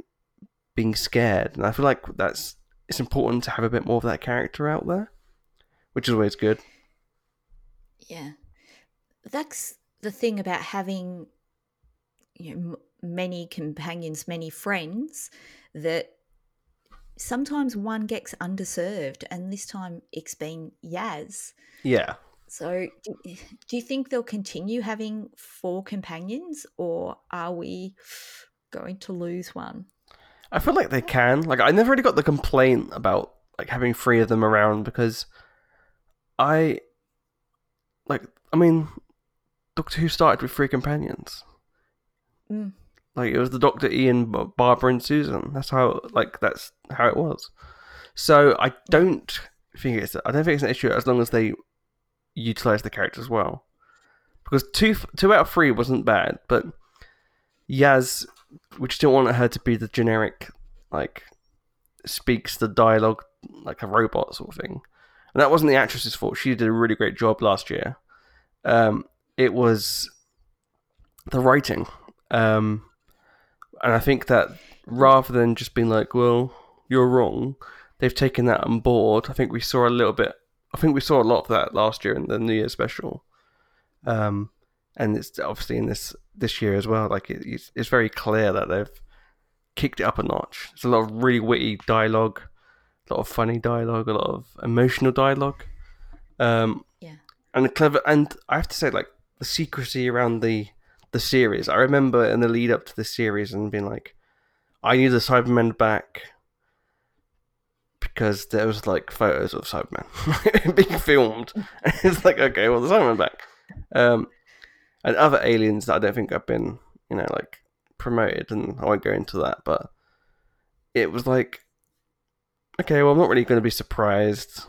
S2: being scared. And I feel like that's it's important to have a bit more of that character out there, which is always good.
S1: yeah that's the thing about having you know m- many companions many friends that sometimes one gets underserved and this time it's been yaz
S2: Yeah.
S1: So, do, do you think they'll continue having four companions, or are we going to lose one?
S2: I feel like they can. Like I never really got the complaint about like having three of them around because I like I mean Doctor Who started with three companions.
S1: Mm.
S2: Like it was the Doctor, Ian, Barbara, and Susan. That's how like that's how it was. So I don't think it's I don't think it's an issue as long as they utilize the characters well. Because two two out of three wasn't bad, but Yaz, we just didn't want her to be the generic like speaks the dialogue like a robot sort of thing. And that wasn't the actress's fault. She did a really great job last year. Um, it was the writing. Um, and I think that rather than just being like, well, you're wrong, they've taken that on board. I think we saw a little bit, I think we saw a lot of that last year in the New Year special. Um, and it's obviously in this this year as well. Like it, it's, it's very clear that they've kicked it up a notch. There's a lot of really witty dialogue, a lot of funny dialogue, a lot of emotional dialogue. Um,
S1: Yeah.
S2: and clever. And I have to say, like the secrecy around the the series. I remember in the lead up to the series and being like, I knew the Cybermen back because there was like photos of Cybermen being filmed. And it's like, okay, well, the Cybermen back. Um, and other aliens that I don't think have been, you know, like promoted, and I won't go into that, but it was like, okay, well, I'm not really going to be surprised,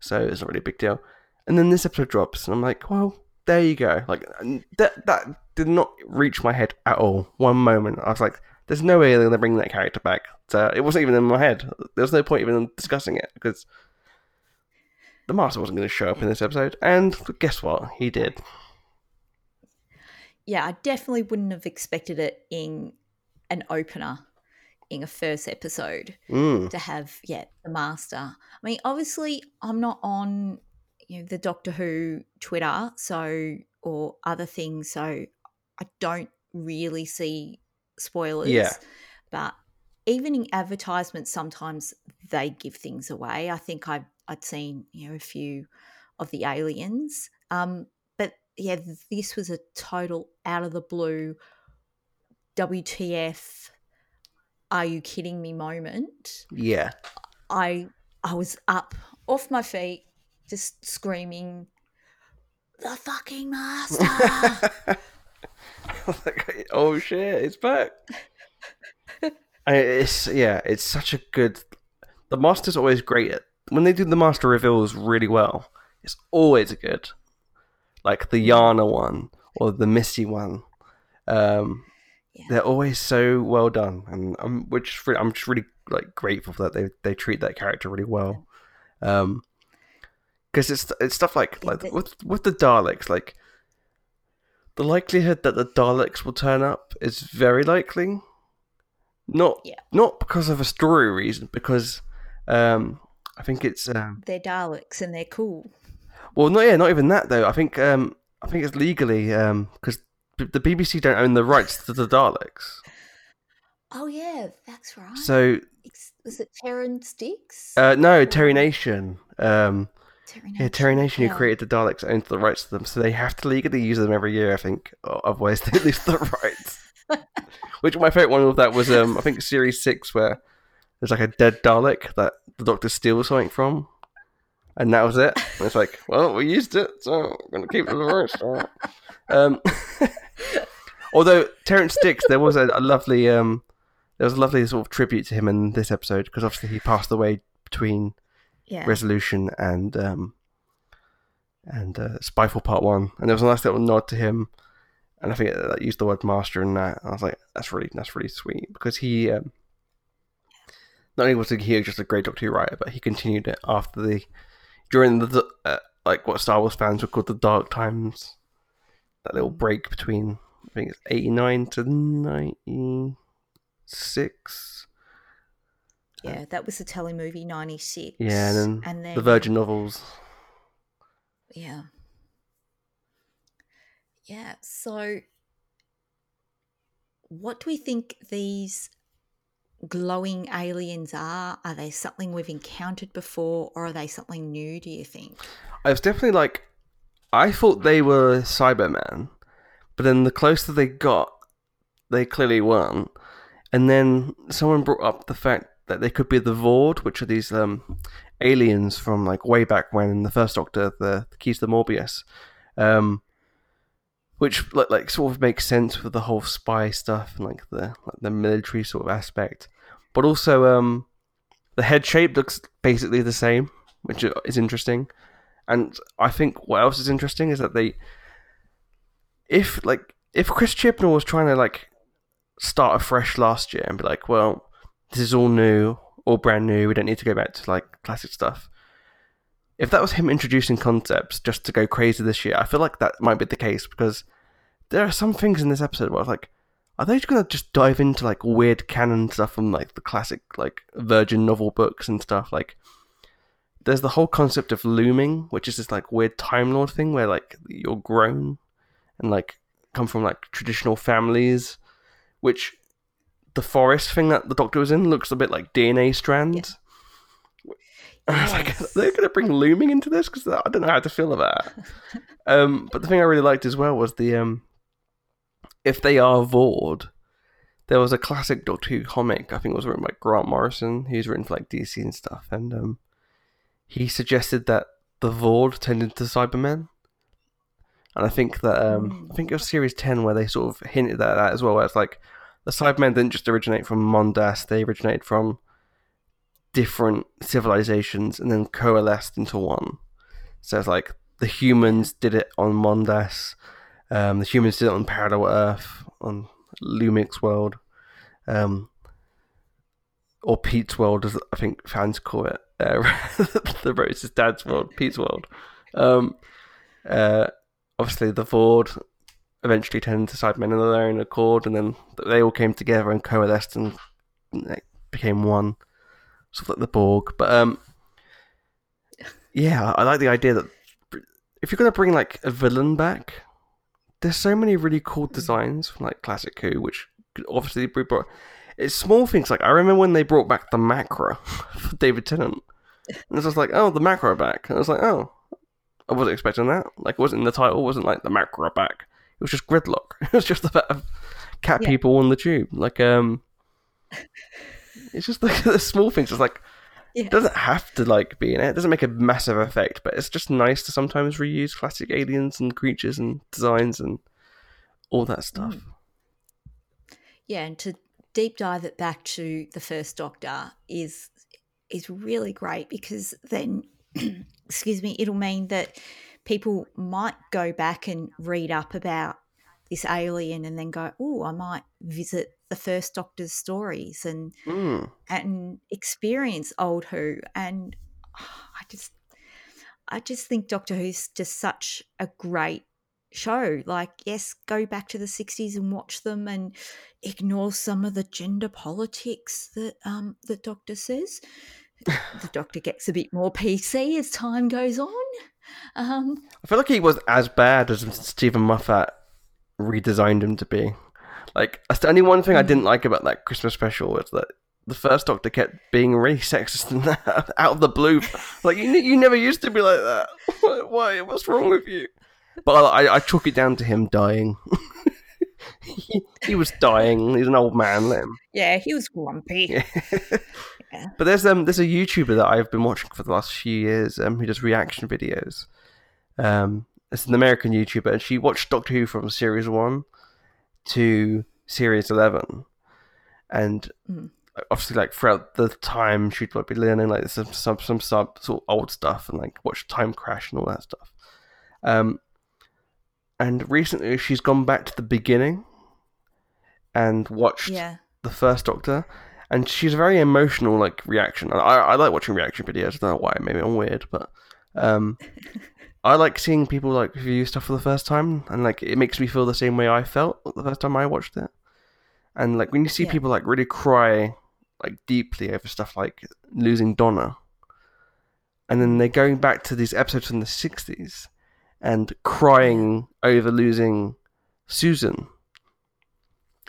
S2: so it's not really a big deal. And then this episode drops, and I'm like, well, there you go. Like that that did not reach my head at all. One moment, I was like, there's no way they're going to bring that character back. So it wasn't even in my head. There was no point even discussing it because the master wasn't going to show up in this episode, and guess what? He did.
S1: Yeah, I definitely wouldn't have expected it in an opener in a first episode
S2: Mm.
S1: to have yeah the master. I mean, obviously, I'm not on you know the Doctor Who Twitter, so or other things, so I don't really see spoilers.
S2: Yeah.
S1: but even in advertisements, sometimes they give things away. I think I've I'd seen you know a few of the aliens, um, yeah, this was a total out of the blue. WTF? Are you kidding me? Moment.
S2: Yeah.
S1: I I was up off my feet, just screaming, "The fucking master!"
S2: Oh shit, it's back. It's yeah, it's such a good. The master's always great at when they do the master reveals really well. It's always good, like the Yana one or the Missy one. Um,
S1: Yeah.
S2: They're always so well done, and I'm which I'm just really like grateful that they they treat that character really well. Um, because it's it's stuff like like with with the Daleks, like the likelihood that the Daleks will turn up is very likely. Not
S1: Yeah.
S2: not because of a story reason, because um, I think it's um,
S1: they're Daleks and they're cool.
S2: Well, not yeah, not even that though. I think um, I think it's legally because the BBC don't own the rights to the Daleks,
S1: Oh yeah, that's right.
S2: so
S1: was it Terrance Dicks?
S2: uh, no Terry Nation. Um,
S1: Terry
S2: yeah, Terry Nation who
S1: Yeah.
S2: created the Daleks owns the rights to them, so they have to legally use them every year. I think, otherwise they lose the rights. Which my favorite one of that was um, I think series six where there's like a dead Dalek that the Doctor steals something from, and that was it. And it's like, well, we used it, so we're gonna keep it the rights. all right. Um, although Terrance Dicks, there was a, a lovely um, there was a lovely sort of tribute to him in this episode because obviously he passed away between
S1: Yeah.
S2: Resolution and um, and uh, Spyfall Part One, and there was a nice little nod to him, and I think it, that used the word master in that. And I was like, that's really that's really sweet because he um, not only was he just a great Doctor Who writer, but he continued it after the during the uh, like what Star Wars fans would call the dark times, that little break between I think it's eighty nine to ninety six.
S1: yeah, that was the telemovie '96.
S2: Yeah, and then,
S1: and then
S2: the Virgin novels.
S1: Yeah. Yeah. So, what do we think these glowing aliens are? Are they something we've encountered before, or are they something new? Do you think?
S2: I was definitely like, I thought they were Cybermen, but then the closer they got, they clearly weren't. And then someone brought up the fact that they could be the Voord, which are these um, aliens from like way back when in the first Doctor, the, the Keys to the Marinus. Um, which like, sort of makes sense with the whole spy stuff and like the like the military sort of aspect. But also, um, the head shape looks basically the same, which is interesting. And I think what else is interesting is that they, if like if Chris Chibnall was trying to like start afresh last year and be like, well, this is all new, all brand new. We don't need to go back to like classic stuff. If that was him introducing concepts just to go crazy this year, I feel like that might be the case because there are some things in this episode where I was like, are they just gonna just dive into like weird canon stuff from like the classic like Virgin novel books and stuff? Like, there's the whole concept of looming, which is this like weird Time Lord thing where like you're grown and like come from like traditional families, which the forest thing that the Doctor was in looks a bit like DNA strands. Yeah. I was like, they're going to bring looming into this because I don't know how to feel about it. um, but the thing I really liked as well was the um, if they are Voord, there was a classic Doctor Who comic. I think it was written by Grant Morrison. He's written for like DC and stuff, and um, he suggested that the Voord turned into Cybermen. And I think that um, I think it was series ten where they sort of hinted at that as well. Where it's like the Cybermen didn't just originate from Mondas; they originated from different civilizations and then coalesced into one. So it's like the humans did it on Mondas, um, the humans did it on Parallel Earth, on Lumic's World, um, or Pete's World, as I think fans call it. Uh, the Rose's dad's world, Pete's World. Um, uh, obviously, the Voord eventually turned into Cybermen of their own accord, and then they all came together and coalesced and became one, sort of like the Borg. But um, yeah, I like the idea that if you're gonna bring like a villain back, there's so many really cool designs from like classic Who, which obviously we brought. It's small things like I remember when they brought back the Macra for David Tennant, and it's just like, oh, the Macra back. And I was like, oh, I wasn't expecting that. Like, it wasn't in the title. It wasn't like the Macra back. It was just gridlock. It was just about cat yeah. people on the tube. Like, um, it's just like the small things. It's like yeah. it doesn't have to like be in it. It doesn't make a massive effect, but it's just nice to sometimes reuse classic aliens and creatures and designs and all that stuff. Mm.
S1: Yeah, and to deep dive it back to the first Doctor is is really great because then, excuse me, it'll mean that people might go back and read up about this alien and then go, oh, I might visit the first Doctor's stories and mm. and experience old Who. And oh, I just, I just think Doctor Who's just such a great show. Like, yes, go back to the '60s and watch them, and ignore some of the gender politics that um, the Doctor says. the Doctor gets a bit more PC as time goes on. Um,
S2: I feel like he was as bad as Steven Moffat redesigned him to be. Like, that's the only one thing I didn't like about that Christmas special was that the first Doctor kept being really sexist and out of the blue. Like, you, you never used to be like that. Why? What's wrong with you? But I, I chalk it down to him dying. he, he, was dying. He's an old man. Let him.
S1: Yeah, he was grumpy.
S2: Yeah. yeah. But there's um there's a YouTuber that I've been watching for the last few years um who does reaction videos. Um, it's an American YouTuber, and she watched Doctor Who from series one to series eleven, and mm. obviously, like throughout the time, she'd be learning like some some some sub sort of old stuff and like watch Time Crash and all that stuff. Um, and recently she's gone back to the beginning and watched yeah. the first Doctor, and she's a very emotional like reaction. I, I like watching reaction videos. I don't know why. Maybe I'm weird, but um, I like seeing people like review stuff for the first time, and like it makes me feel the same way I felt the first time I watched it. And like when you see yeah. people like really cry like deeply over stuff like losing Donna, and then they're going back to these episodes from the '60s and crying over losing Susan.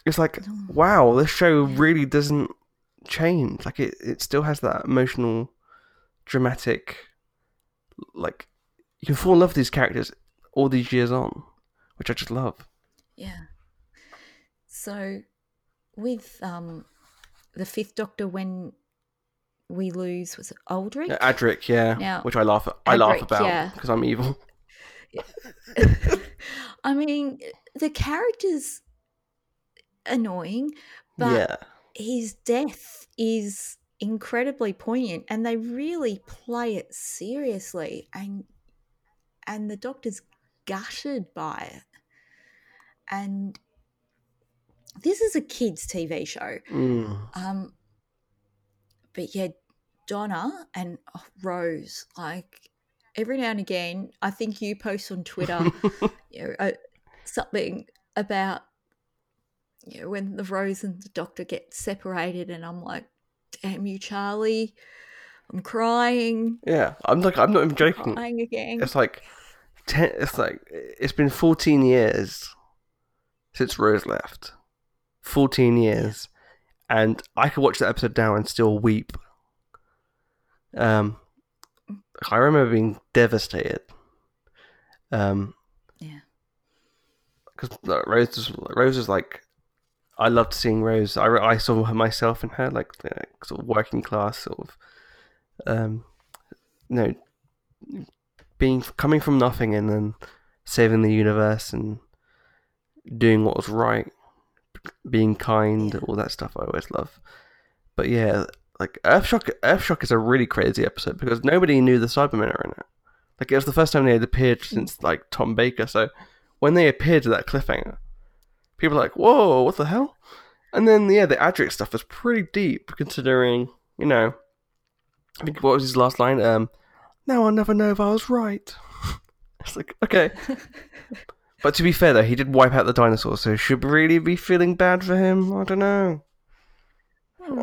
S2: It's like, wow, this show really doesn't change. Like it, it still has that emotional, dramatic, like you can fall in love with these characters all these years on, which I just love.
S1: Yeah. So, with um, the Fifth Doctor, when we lose, was it Aldrich?
S2: Adric, yeah. Now, which I laugh at. I laugh about because yeah. I'm evil.
S1: I mean, the character's annoying, but
S2: yeah,
S1: his death is incredibly poignant and they really play it seriously and and the doctor's gutted by it. And this is a kids TV show.
S2: mm.
S1: Um but yeah, Donna and oh, Rose, like every now and again, I think you post on Twitter you know, uh, something about you know when the Rose and the Doctor get separated, and I'm like, "Damn you, Charlie! I'm crying,
S2: yeah. I'm like, I'm not even joking.
S1: I'm crying again."
S2: It's like ten. It's like it's been 14 years since Rose left. 14 years, and I could watch that episode now and still weep. Um, I remember being devastated. Um,
S1: Yeah.
S2: because Rose was, Rose was like, I loved seeing Rose. I, I saw her myself in her, like, the sort of working class, sort of, um, you know, being coming from nothing and then saving the universe and doing what was right, being kind, all that stuff. I always love. But yeah, like Earthshock. Earthshock is a really crazy episode because nobody knew the Cybermen are in it. Like it was the first time they had appeared since like Tom Baker. So when they appeared to that cliffhanger, people were like, "Whoa, what the hell?" And then yeah, the Adric stuff is pretty deep, considering you know. I think what was his last line? Um, now I'll never know if I was right. it's like okay, but to be fair though, he did wipe out the dinosaurs, so should really be feeling bad for him? I don't know.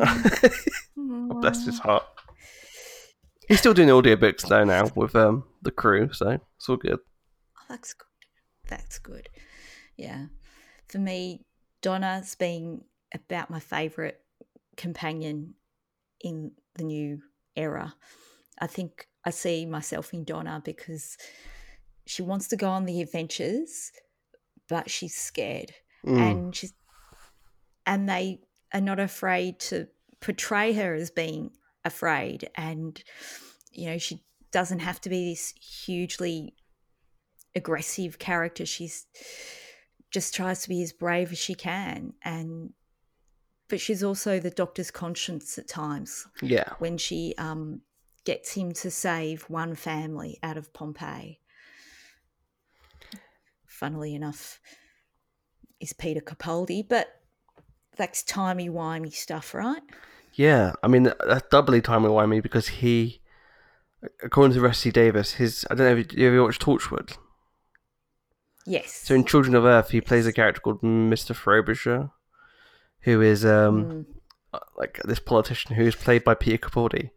S2: Bless his heart. He's still doing audiobooks though now with um the crew, so it's all good.
S1: Oh, that's good. That's good. Yeah. For me, Donna's been about my favourite companion in the new era. I think I see myself in Donna because she wants to go on the adventures, but she's scared.
S2: Mm.
S1: And she's and they are not afraid to portray her as being afraid. And you know she doesn't have to be this hugely aggressive character. She's just tries to be as brave as she can. And but she's also the doctor's conscience at times.
S2: Yeah,
S1: when she um, gets him to save one family out of Pompeii. Funnily enough, is Peter Capaldi, but that's timey wimey stuff, right?
S2: yeah. I mean that's doubly timey wimey because he, according to Rusty Davies, his I don't know if you, ever watched Torchwood.
S1: Yes.
S2: So in Children of Earth, he plays a character called Mr. Frobisher, who is um
S1: Mm,
S2: like this politician who is played by Peter Capaldi,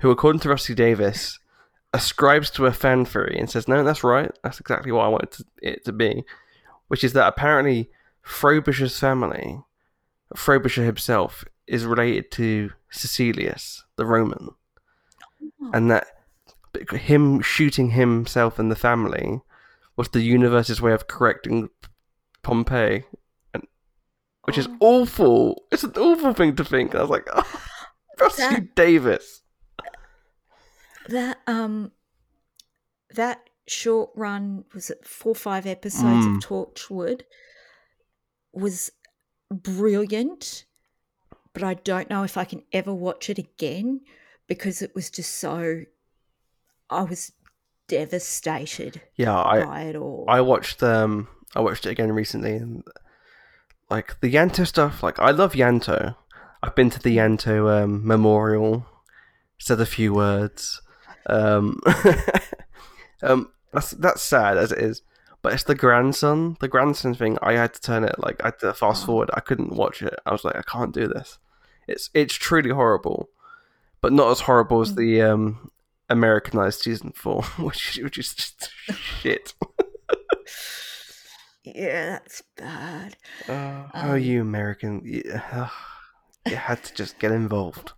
S2: who, according to Rusty Davies, ascribes to a fan theory and says, "No, that's right. That's exactly what I wanted to, it to be," which is that apparently Frobisher's family, Frobisher himself, is related to Caecilius, the Roman,
S1: Oh.
S2: and that him shooting himself and the family was the universe's way of correcting Pompeii, and, which is
S1: Oh.
S2: awful. It's an awful thing to think. I was like, oh, Rusty
S1: That-
S2: Davies.
S1: That um that short run was it four or five episodes
S2: Mm.
S1: of Torchwood was brilliant, but I don't know if I can ever watch it again because it was just so I was devastated
S2: Yeah, I
S1: by it all.
S2: I watched um I watched it again recently and like the Ianto stuff, like I love Ianto. I've been to the Ianto um, memorial, said a few words. Um, um that's that's sad as it is. But it's the grandson, the grandson thing. I had to turn it like I had to fast
S1: Oh.
S2: forward. I couldn't watch it. I was like, I can't do this. It's it's truly horrible, but not as horrible as the um Americanized season four, which which is just shit.
S1: yeah, that's bad.
S2: oh,
S1: Um,
S2: you American! You, you had to just get involved.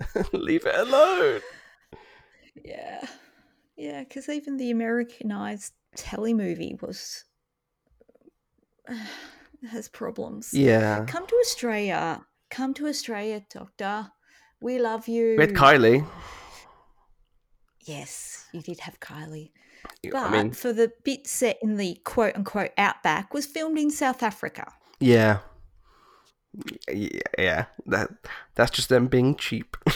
S2: Leave it alone.
S1: Yeah. Yeah, because even the Americanized telemovie was has problems.
S2: Yeah,
S1: Come to Australia. Come to Australia, Doctor. We love you.
S2: With Kylie.
S1: Yes, you did have Kylie. But
S2: I mean,
S1: for the bit set in the quote unquote outback was filmed in South Africa.
S2: yeah, yeah. That that's just them being cheap.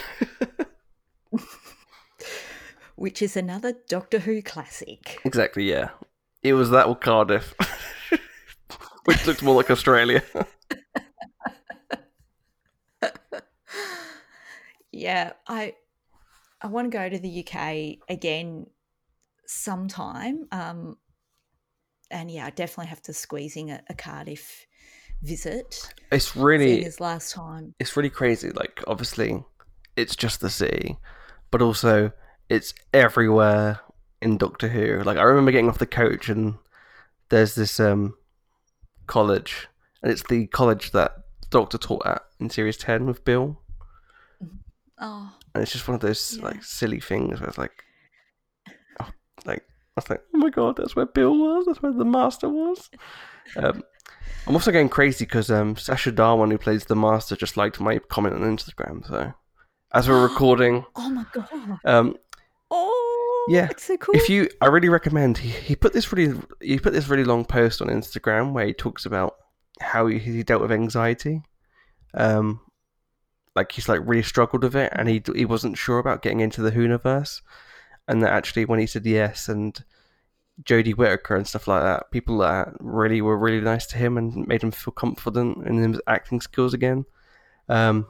S1: Which is another Doctor Who classic.
S2: exactly. Yeah, it was that or Cardiff, which looked more like Australia.
S1: Yeah, I I want to go to the UK again sometime. Um, and yeah, I definitely have to squeeze in a, a Cardiff visit.
S2: It's really
S1: his last time.
S2: it's really crazy. Like, obviously, it's just the city, but also it's everywhere in Doctor Who. Like, I remember getting off the coach and there's this um college, and it's the college that Doctor taught at in Series Ten with Bill,
S1: Oh,
S2: and it's just one of those
S1: Yeah.
S2: like silly things where it's like, oh, like I was like, oh my god, that's where Bill was. That's where the Master was. Um, I'm also going crazy because um, Sacha Dhawan, who plays the Master, just liked my comment on Instagram. So, as we're recording,
S1: oh my god.
S2: um,
S1: Oh,
S2: Yeah,
S1: it's so cool.
S2: if you, I really recommend. He, he put this really, he put this really long post on Instagram where he talks about how he, he dealt with anxiety. Um, like he's like really struggled with it, and he he wasn't sure about getting into the Whoniverse, and that actually when he said yes and Jodie Whittaker and stuff like that, people that really were really nice to him and made him feel confident in his acting skills again. Um,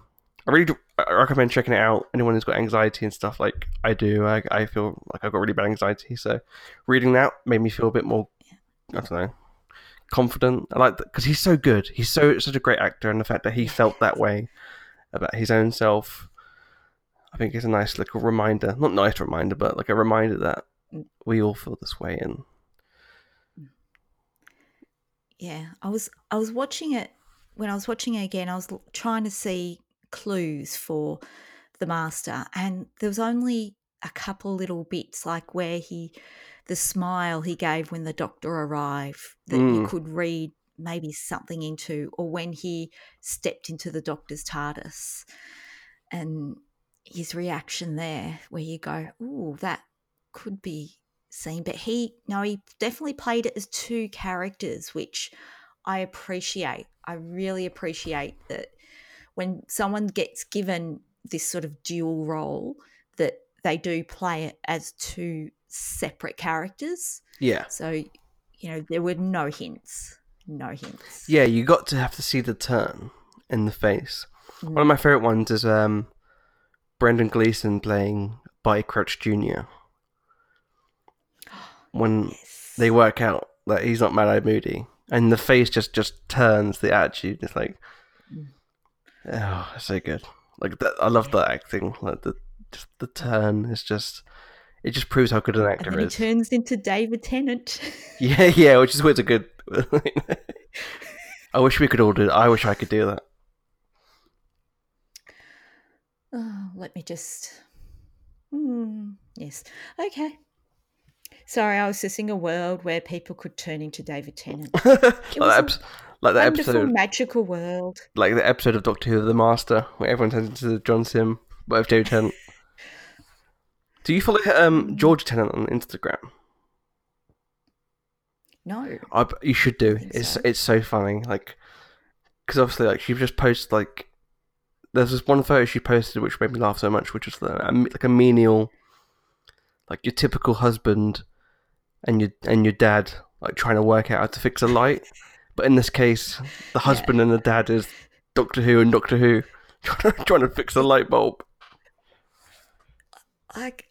S2: I really recommend checking it out. Anyone who's got anxiety and stuff like I do, I, I feel like I've got really bad anxiety, so reading that made me feel a bit more, I don't know, confident. I like that because he's so good. He's so such a great actor, and the fact that he felt that way about his own self, I think is a nice little reminder. Not nice reminder, but like a reminder that we all feel this way. And
S1: yeah, I was I was watching it when I was watching it again. I was trying to see clues for the master, and there was only a couple little bits, like where he, the smile he gave when the doctor arrived, that you
S2: Mm.
S1: could read maybe something into, or when he stepped into the doctor's TARDIS, and his reaction there, where you go, "Ooh, that could be seen." But he, no, he definitely played it as two characters, which I appreciate. I really appreciate that when someone gets given this sort of dual role, that they do play it as two separate characters.
S2: yeah,
S1: So, you know, there were no hints. No hints.
S2: yeah, you got to have to see the turn in the face. One of my favorite ones is um, Brendan Gleeson playing Barty Crouch Jr. When
S1: Yes.
S2: they work out that he's not Mad-Eyed Moody, and the face just just turns the attitude. It's like, oh, so good. Like that, I love that acting. Like the just the turn is just it just proves how good an
S1: and
S2: actor
S1: then he
S2: is.
S1: turns into David Tennant.
S2: Yeah, yeah, which is what's a good. I wish we could all do. I wish I could do that.
S1: Oh, let me just. Hmm, yes. Okay. Sorry, I was just in a world where people could turn into David Tennant.
S2: like,
S1: was
S2: that
S1: a
S2: episode, like that
S1: Wonderful,
S2: episode,
S1: magical world.
S2: like the episode of Doctor Who, The Master, where everyone turns into John Simm, but with David Tennant. Do you follow um Georgia Tennant on Instagram?
S1: No.
S2: I, you should do. It's
S1: so.
S2: it's so funny. Like, because obviously, like she just posts like there's this one photo she posted which made me laugh so much, which was a, like a menial, like your typical husband and your and your dad like trying to work out how to fix a light, but in this case, the husband and the dad is Doctor Who and Doctor Who trying to, trying to fix a light bulb.
S1: Like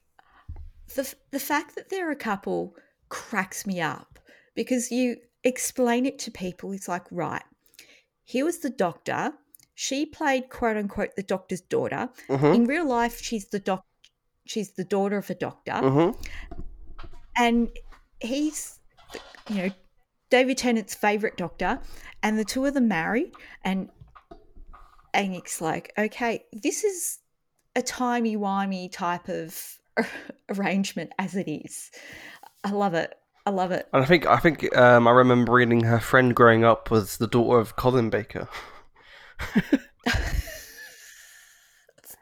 S1: the the fact that they're a couple cracks me up because you explain it to people. It's like right, here was the doctor. She played quote unquote the doctor's daughter.
S2: Mm-hmm.
S1: In real life, she's the doc. She's the daughter of a doctor.
S2: Mm-hmm.
S1: and he's you know David Tennant's favorite doctor, and the two of them marry, and and it's like okay, this is a timey wimey type of arrangement as it is. I love it. I love it.
S2: And I think I think um, I remember reading her friend growing up was the daughter of Colin Baker.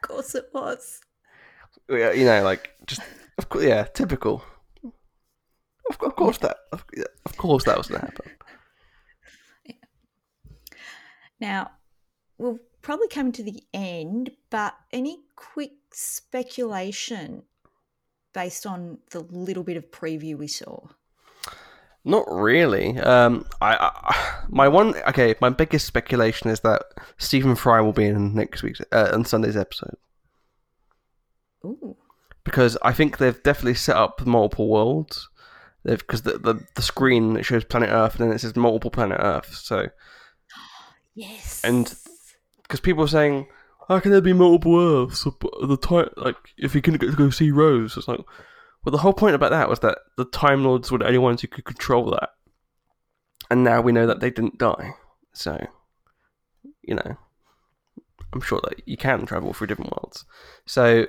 S1: Of course, it was.
S2: Yeah, you know, like just of course, yeah, typical. Of, of course that. Of, of course that was going to happen.
S1: Now, we'll probably come to the end, but any quick speculation based on the little bit of preview we saw?
S2: Not really. Um, I, I my one okay. My biggest speculation is that Stephen Fry will be in next week's uh, on Sunday's episode.
S1: Ooh.
S2: Because I think they've definitely set up multiple worlds. Because the, the the screen it shows planet Earth and then it says multiple planet Earth. So
S1: Yes.
S2: And- because people are saying, how can there be multiple Earths? The time, like, if you can go go see Rose, it's like, well, the whole point about that was that the Time Lords were the only ones who could control that, and now we know that they didn't die. So, you know, I'm sure that you can travel through different worlds. So,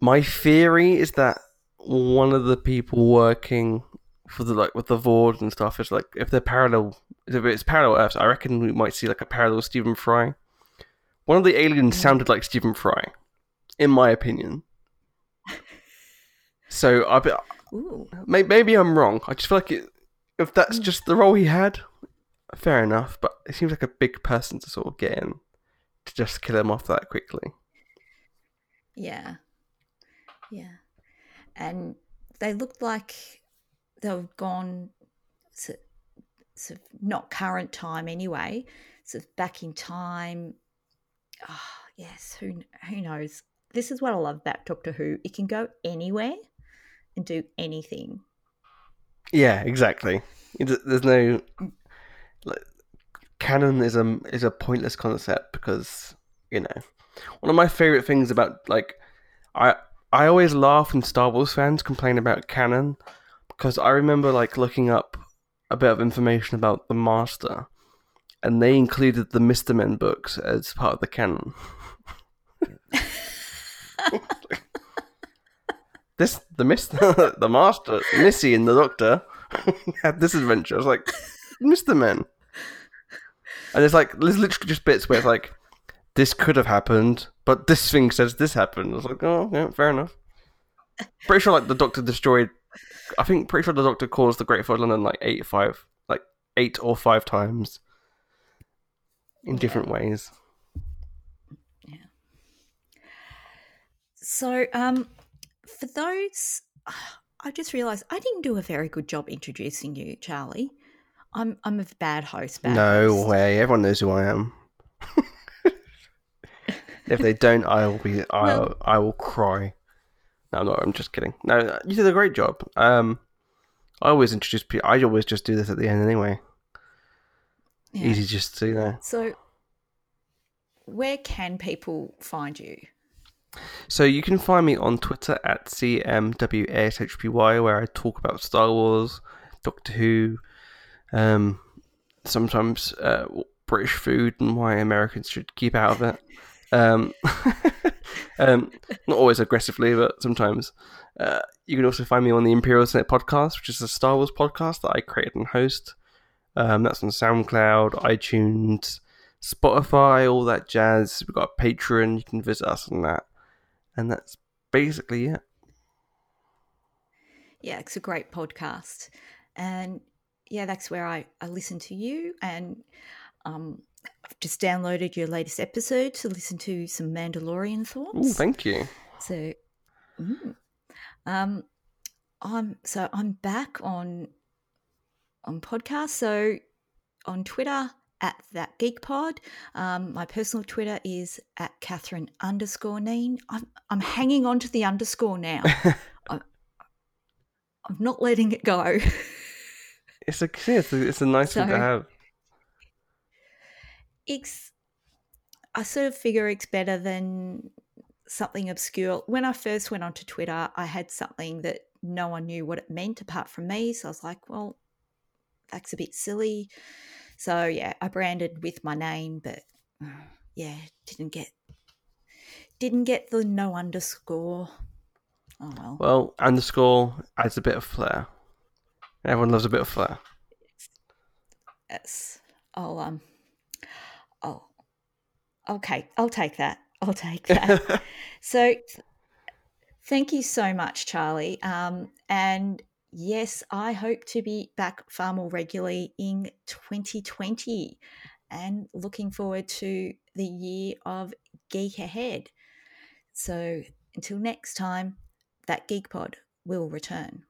S2: my theory is that one of the people working for the like with the Voord and stuff is like if they're parallel if it's parallel Earths, I reckon we might see like a parallel Stephen Fry. One of the aliens
S1: Mm.
S2: sounded like Stephen Fry, in my opinion. So I be, may- maybe I'm wrong. I just feel like it, if that's
S1: Mm.
S2: just the role he had, fair enough. But it seems like a big person to sort of get in to just kill him off that quickly.
S1: Yeah. Yeah. And they looked like they've gone so, sort of not current time anyway, sort of back in time. Oh, yes, who who knows? This is what I love about Doctor Who. It can go anywhere and do anything.
S2: Yeah, exactly. There's no like canon is a is a pointless concept because you know one of my favorite things about like I I always laugh when Star Wars fans complain about canon because I remember like looking up a bit of information about the Master and they included the Mister Men books as part of the canon. this the Mister the Master Missy and the Doctor had this adventure. I was like, Mister Men, and it's like there's literally just bits where it's like this could have happened, but this thing says this happened. I was like, oh yeah, fair enough. Pretty sure like the Doctor destroyed. I think pretty sure the Doctor caused the Great Fire of London like eight five like eight or five times in
S1: Yeah.
S2: different ways. Yeah.
S1: So, um, for those, I just realised I didn't do a very good job introducing you, Charlie. I'm I'm a bad host. Bad
S2: no
S1: host.
S2: way, everyone knows who I am. if they don't, I will be. I
S1: Well-
S2: I will cry. No, no, I'm just kidding. No, you did a great job. Um, I always introduce people. I always just do this at the end anyway.
S1: Yeah.
S2: Easy just to you know.
S1: So, where can people find you?
S2: So you can find me on Twitter at cmwashpy, where I talk about Star Wars, Doctor Who, um, sometimes uh, British food and why Americans should keep out of it. Um, um, not always aggressively, but sometimes. Uh, you can also find me on the Imperial Senate podcast, which is a Star Wars podcast that I created and host. Um, that's on SoundCloud, iTunes, Spotify, all that jazz. We've got a Patreon. You can visit us on that. And that's basically it.
S1: Yeah, it's a great podcast, and yeah, that's where I I listen to you, and um, I've just downloaded your latest episode to listen to some Mandalorian thoughts.
S2: Ooh, thank you.
S1: So, mm. um, I'm so I'm back on on podcast. So on Twitter at that geek pod. Um, my personal Twitter is at Catherine underscore Neen. I'm I'm hanging on to the underscore now. I'm, I'm not letting it go.
S2: It's a it's a, it's a nice one to have.
S1: It's I sort of figure it's better than something obscure. When I first went onto Twitter, I had something that no one knew what it meant apart from me. So I was like, well, that's a bit silly. So yeah, I branded with my name, but yeah, didn't get didn't get the no underscore. Oh well.
S2: Well, underscore adds a bit of flair. Everyone loves a bit of flair.
S1: Yes. I'll um okay, I'll take that. I'll take that. So, th- thank you so much, Charlie. Um, and yes, I hope to be back far more regularly in 2020 and looking forward to the year of geek ahead. So until next time, that Geek Pod will return.